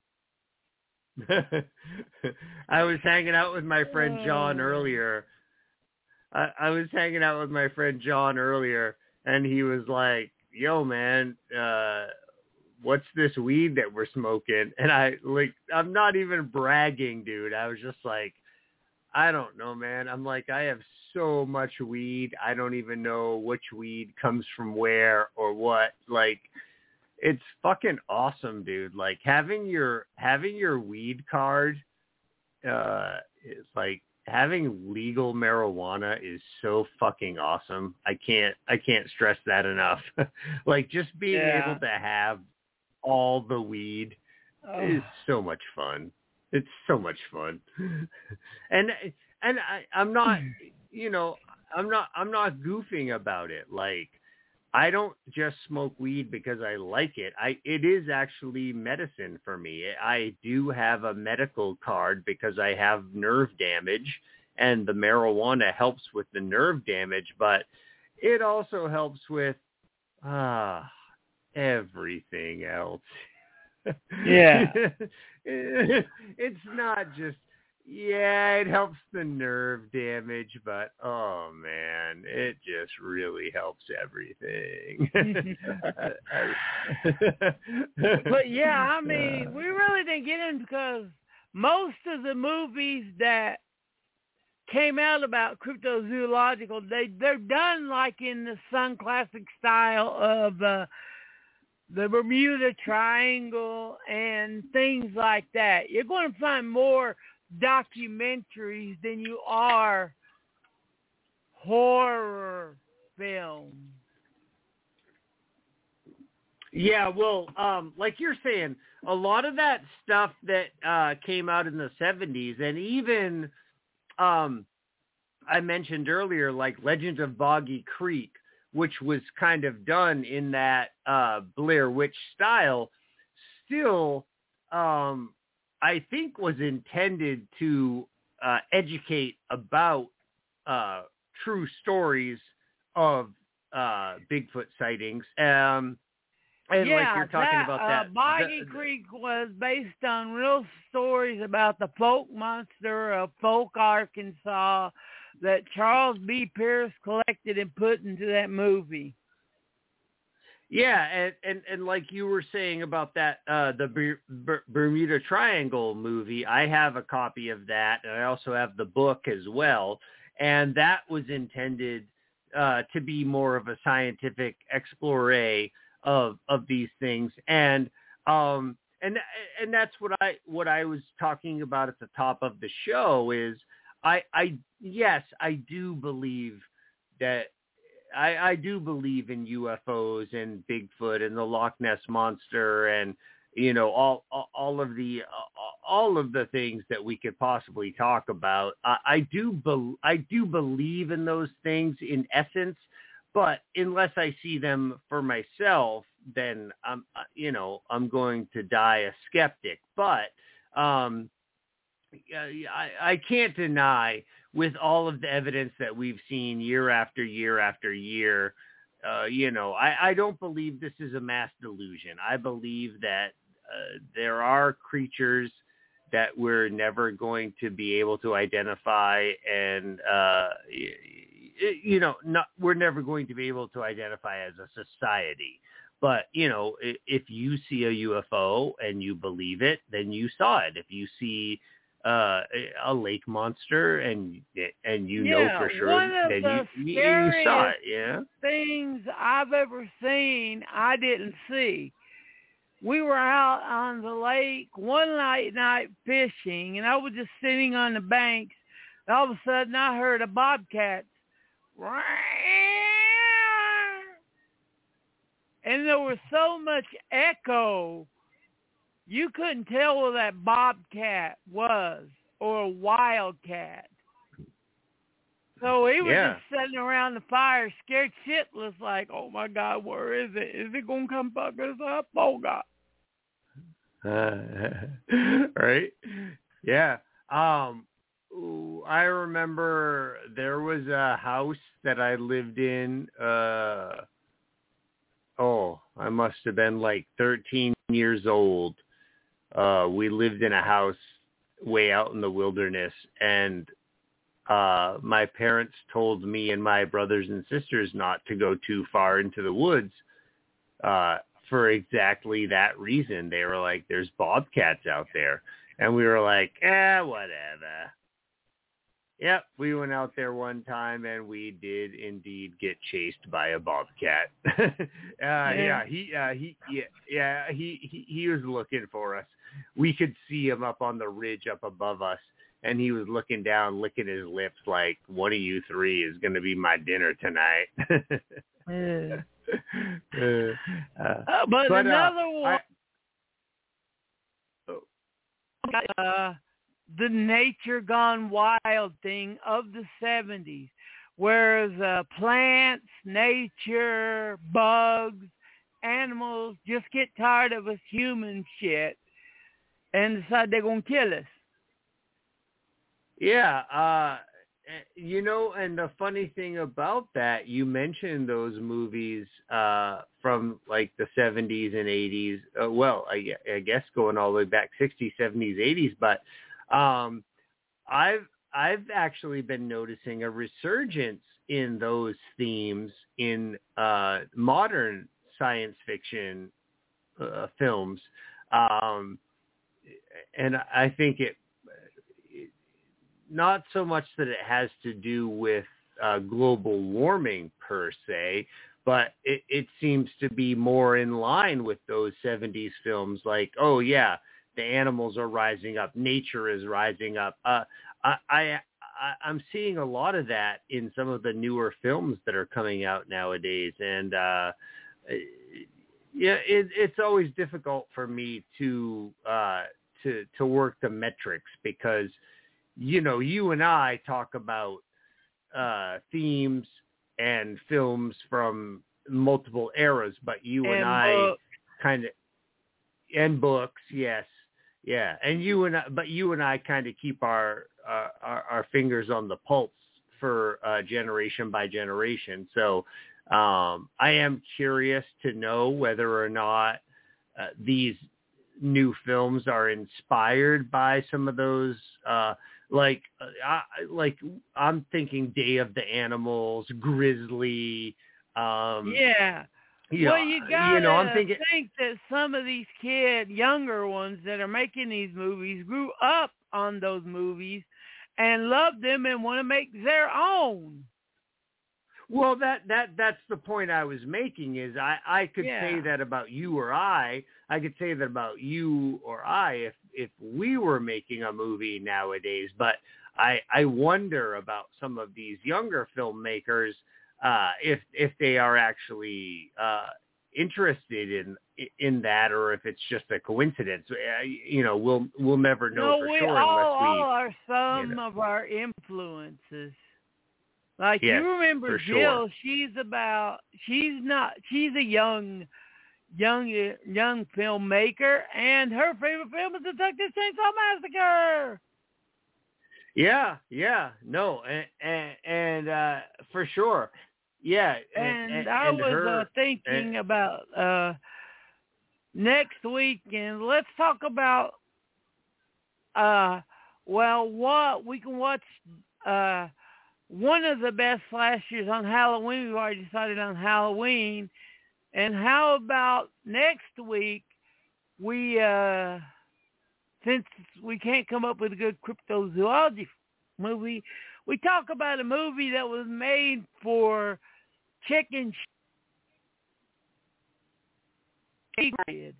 I was hanging out with my friend John
Oh.
earlier. I, I was hanging out with my friend John earlier, and he was like, "Yo, man, uh, what's this weed that we're smoking?" And I like, I'm not even bragging, dude. I was just like, I don't know, man. I'm like, I have so much weed. I don't even know which weed comes from where or what. Like, it's fucking awesome, dude. Like having your having your weed card, uh, is like having legal marijuana is so fucking awesome. I can't I can't stress that enough. like just being
Yeah.
able to have all the weed
Oh.
is so much fun. It's so much fun. and and I, I'm not you know, I'm not I'm not goofing about it. Like I don't just smoke weed because I like it. I it is actually medicine for me. I do have a medical card because I have nerve damage and the marijuana helps with the nerve damage, but it also helps with ah everything else.
Yeah.
it's not just yeah, it helps the nerve damage, but oh man, it just really helps everything.
but yeah, I mean, we really didn't get in because most of the movies that came out about cryptozoological, they they're done like in the Sunn Classic style of uh, the Bermuda Triangle and things like that. You're going to find more documentaries than you are horror films.
Yeah, well, um, like you're saying, a lot of that stuff that uh, came out in the 70s, and even um, I mentioned earlier, like Legend of Boggy Creek, which was kind of done in that uh, Blair Witch style, still, um, I think, was intended to uh, educate about uh, true stories of uh, Bigfoot sightings. Um, and
yeah,
like you're talking
that,
about
uh, Boggy
the-
Creek was based on real stories about the Fouke monster of Fouke, Arkansas, that Charles B. Pierce collected and put into that movie.
Yeah, and, and and like you were saying about that, uh, the Ber- Ber- Bermuda Triangle movie, I have a copy of that, and I also have the book as well. And that was intended uh, to be more of a scientific explorer of of these things, and um, and and that's what I what I was talking about at the top of the show is I I yes I do believe that I, I do believe in UFOs and Bigfoot and the Loch Ness monster and you know all all, of the all of the things that we could possibly talk about. I, I do bel I do believe in those things in essence, but unless I see them for myself, then I'm you know I'm going to die a skeptic. But um, I, I can't deny with all of the evidence that we've seen year after year after year, uh, you know, I, I don't believe this is a mass delusion. I believe that uh, there are creatures that we're never going to be able to identify and, uh, you know, not, we're never going to be able to identify as a society. But, you know, if you see a UFO and you believe it, then you saw it. If you see uh a lake monster and and you know for sure
one of
then
the
you, you you saw it yeah
Things I've ever seen, I didn't see. We were out on the lake one night night fishing, and I was just sitting on the banks. And all of a sudden, I heard a bobcat, and there was so much echo you couldn't tell where that bobcat was or a wildcat. So he was
Yeah.
just sitting around the fire, scared shitless, like, "Oh my God, where is it? Is it gonna come fuck us up? Oh God!"
right yeah um ooh, i remember there was a house that i lived in uh oh i must have been like 13 years old uh we lived in a house way out in the wilderness and uh my parents told me and my brothers and sisters not to go too far into the woods uh for exactly that reason. They were like, "There's bobcats out there," and we were like, "Eh, whatever." Yep, we went out there one time and we did indeed get chased by a bobcat. uh, yeah. yeah, he, uh, he, yeah, yeah, he, he, he was looking for us. We could see him up on the ridge up above us, and he was looking down, licking his lips like, "One of you three is going to be my dinner tonight."
Yeah.
uh,
Uh, but,
But, uh,
another one,
I-
uh, the nature gone wild thing of the 70s, whereas uh, plants, nature, bugs, animals just get tired of us human shit and decide they're to kill us.
Yeah, uh eh, you know, and the funny thing about that, you mentioned those movies uh from like the 70s and 80s. Uh, well, I, I guess going all the way back 60s, 70s, 80s, but um I've I've actually been noticing a resurgence in those themes in uh modern science fiction uh, films. Um and I think it not so much that it has to do with uh, global warming per se, but it, it seems to be more in line with those 70s films like, oh yeah, the animals are rising up, nature is rising up. Uh, I, I, I, I'm seeing a lot of that in some of the newer films that are coming out nowadays. And, uh, yeah, it, it's always difficult for me to, uh, to, to work the metrics because, you know, you and I talk about uh, themes and films from multiple eras, but you and,
And
I kind of and books, yes, yeah, and you and I, but you and I kind of keep our, uh, our our fingers on the pulse for uh, generation by generation. So um, I am curious to know whether or not uh, these new films are inspired by some of those uh like uh, I, like I'm thinking Day of the Animals, Grizzly, um
yeah.
you
well,
know,
you gotta
you know, I'm thinking
think that some of these kid, younger ones that are making these movies, grew up on those movies and love them and want to make their own.
Well, that that that's the point I was making is I I could say that about you or I. I could say that about you or I if if we were making a movie nowadays, but I I wonder about some of these younger filmmakers uh if if they are actually uh interested in in that or if it's just a coincidence. Uh, You know, we'll we'll never know
no,
for
we
sure
all,
unless we
all are some
know.
of our influences. Like
Yes,
you remember Jill,
sure.
she's about she's not she's a young young young filmmaker and her favorite film is The Texas Chainsaw Massacre.
Yeah, yeah, no, and and, and uh, for sure, yeah,
And, I was
her,
uh, thinking about uh next week and let's talk about uh well what we can watch uh one of the best slashers on Halloween. We've already decided on Halloween. And how about next week we uh since we can't come up with a good cryptozoology movie, we talk about a movie that was made for chicken sh- period.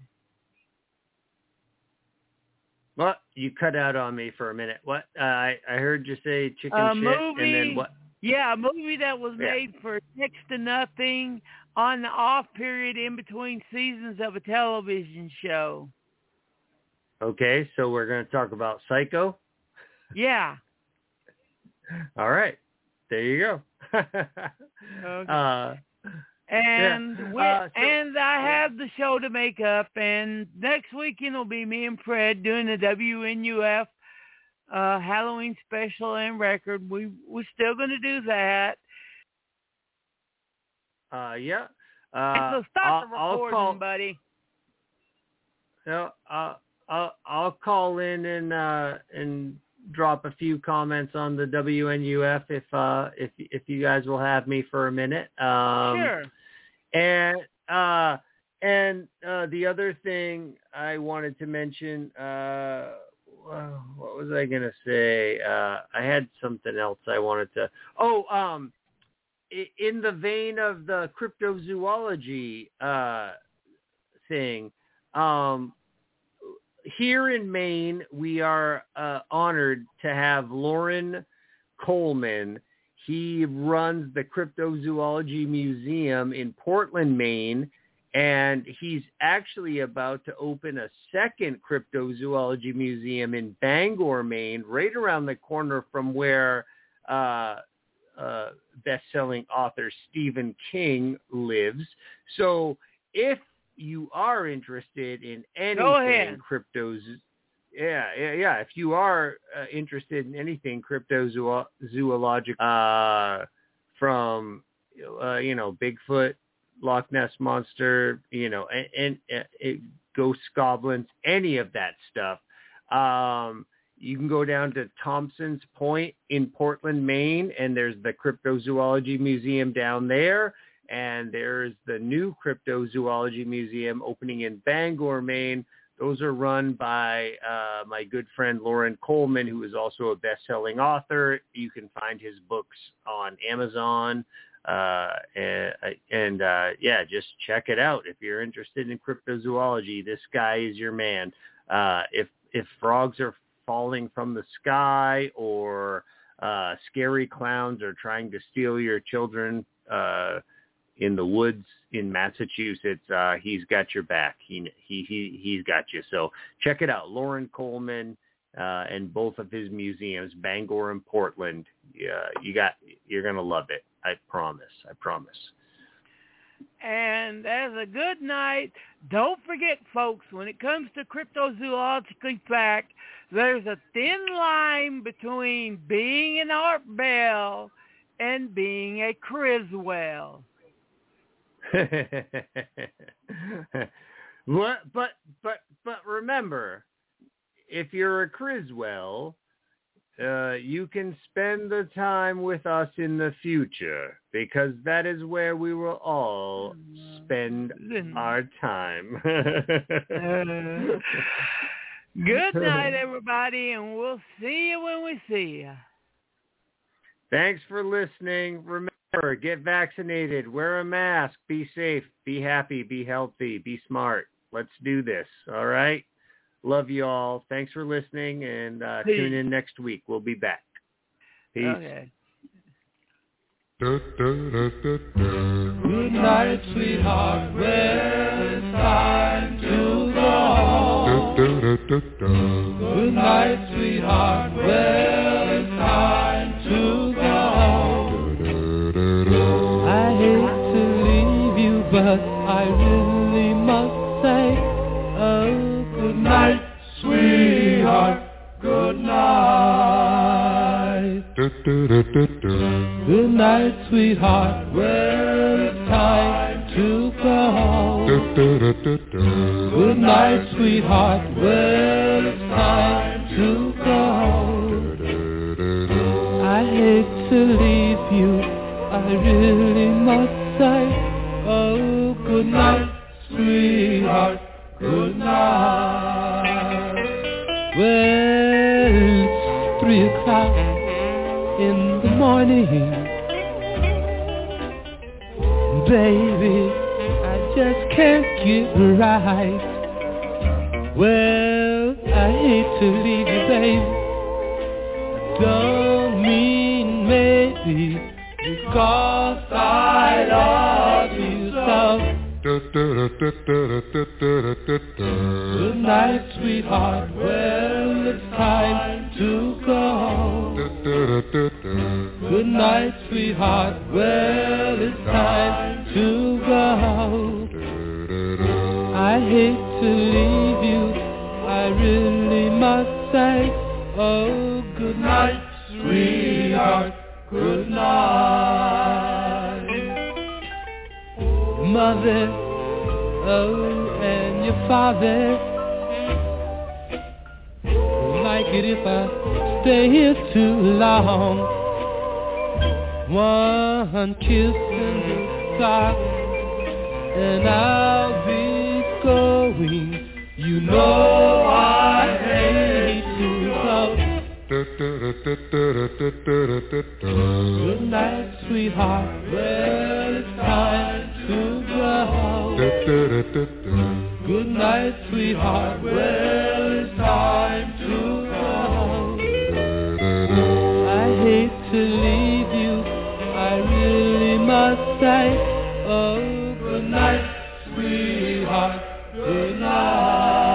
What you cut out on me for a minute? What uh, I I heard you say chicken
A
shit, and then what?
Yeah, a movie that was
Yeah.
made for next to nothing on the off period in between seasons of a television show.
Okay, so we're going to talk about Psycho.
Yeah.
All right, there you go.
Okay.
uh,
And we,
Uh, so-
and I
yeah.
have the show to make up. And next weekend will be me and Fred doing the WNUF uh, Halloween special and record. We we're still going to do that.
Uh, yeah. Uh,
so stop
I'll,
the
I'll
recording,
call.
buddy.
Yeah, uh, I'll I'll call in and uh, and drop a few comments on the WNUF if uh, if if you guys will have me for a minute. Um,
sure.
And uh, and uh, the other thing I wanted to mention, uh, uh, what was I gonna say? Uh, I had something else I wanted to. Oh, um, in the vein of the cryptozoology uh, thing, um, here in Maine, we are uh, honored to have Loren Coleman. He runs the Cryptozoology Museum in Portland, Maine, and he's actually about to open a second cryptozoology museum in Bangor, Maine, right around the corner from where uh, uh, best-selling author Stephen King lives. So if you are interested in anything cryptos, yeah, yeah, yeah. If you are uh, interested in anything cryptozoological, uh, from uh, you know Bigfoot, Loch Ness monster, you know, and, and, and ghosts, goblins, any of that stuff. Um, you can go down to Thompson's Point in Portland, Maine, and there's the Cryptozoology Museum down there. And there's the new Cryptozoology Museum opening in Bangor, Maine. Those are run by uh, my good friend Loren Coleman, who is also a best-selling author. You can find his books on Amazon. Uh, and, and uh, yeah, just check it out if you're interested in cryptozoology. This guy is your man. Uh, if if frogs are falling from the sky or uh, scary clowns are trying to steal your children uh, in the woods in Massachusetts, uh, he's got your back. He he he he's got you. So check it out, Loren Coleman, uh, and both of his museums, Bangor and Portland. Yeah, you got you're gonna love it. I promise. I promise.
And as a good night, don't forget, folks, when it comes to cryptozoological fact, there's a thin line between being an Art Bell and being a Criswell.
But but but remember, if you're a Criswell, uh, you can spend the time with us in the future because that is where we will all spend our time.
Good night, everybody, and we'll see you when we see you.
Thanks for listening. Remember, get vaccinated, wear a mask, be safe, be happy, be healthy, be smart. Let's do this, all right? Love you all. Thanks for listening, and uh, tune in next week. We'll be back. Peace.
Okay.
Good night, sweetheart. Well, it's time to go. Good night, sweetheart. Well, it's time to go.
I hate to leave you, but I really
Good night,
sweetheart.
Well, it's time to go.
Good night, sweetheart.
Well, it's time to go.
I hate to leave you. I really must say, oh, good night,
sweetheart. Good night.
Well, it's three o'clock in the morning. Baby, I just can't get right. Well, I hate to leave you, baby. Don't mean maybe because I love you so.
Good
night, sweetheart. Well, it's time to go. Good night, sweetheart. Well, it's time to go. I hate to leave you. I really must say, oh, good night,
sweetheart. Good night
mother, oh, and your father. Like it if I stay here too long. One kiss the dark, and I'll be going. You know I Good night, sweetheart. Well, it's time to go. Good night, sweetheart. Well, it's time to go. I hate to leave you. I really must say, oh, good night, sweetheart. Good night.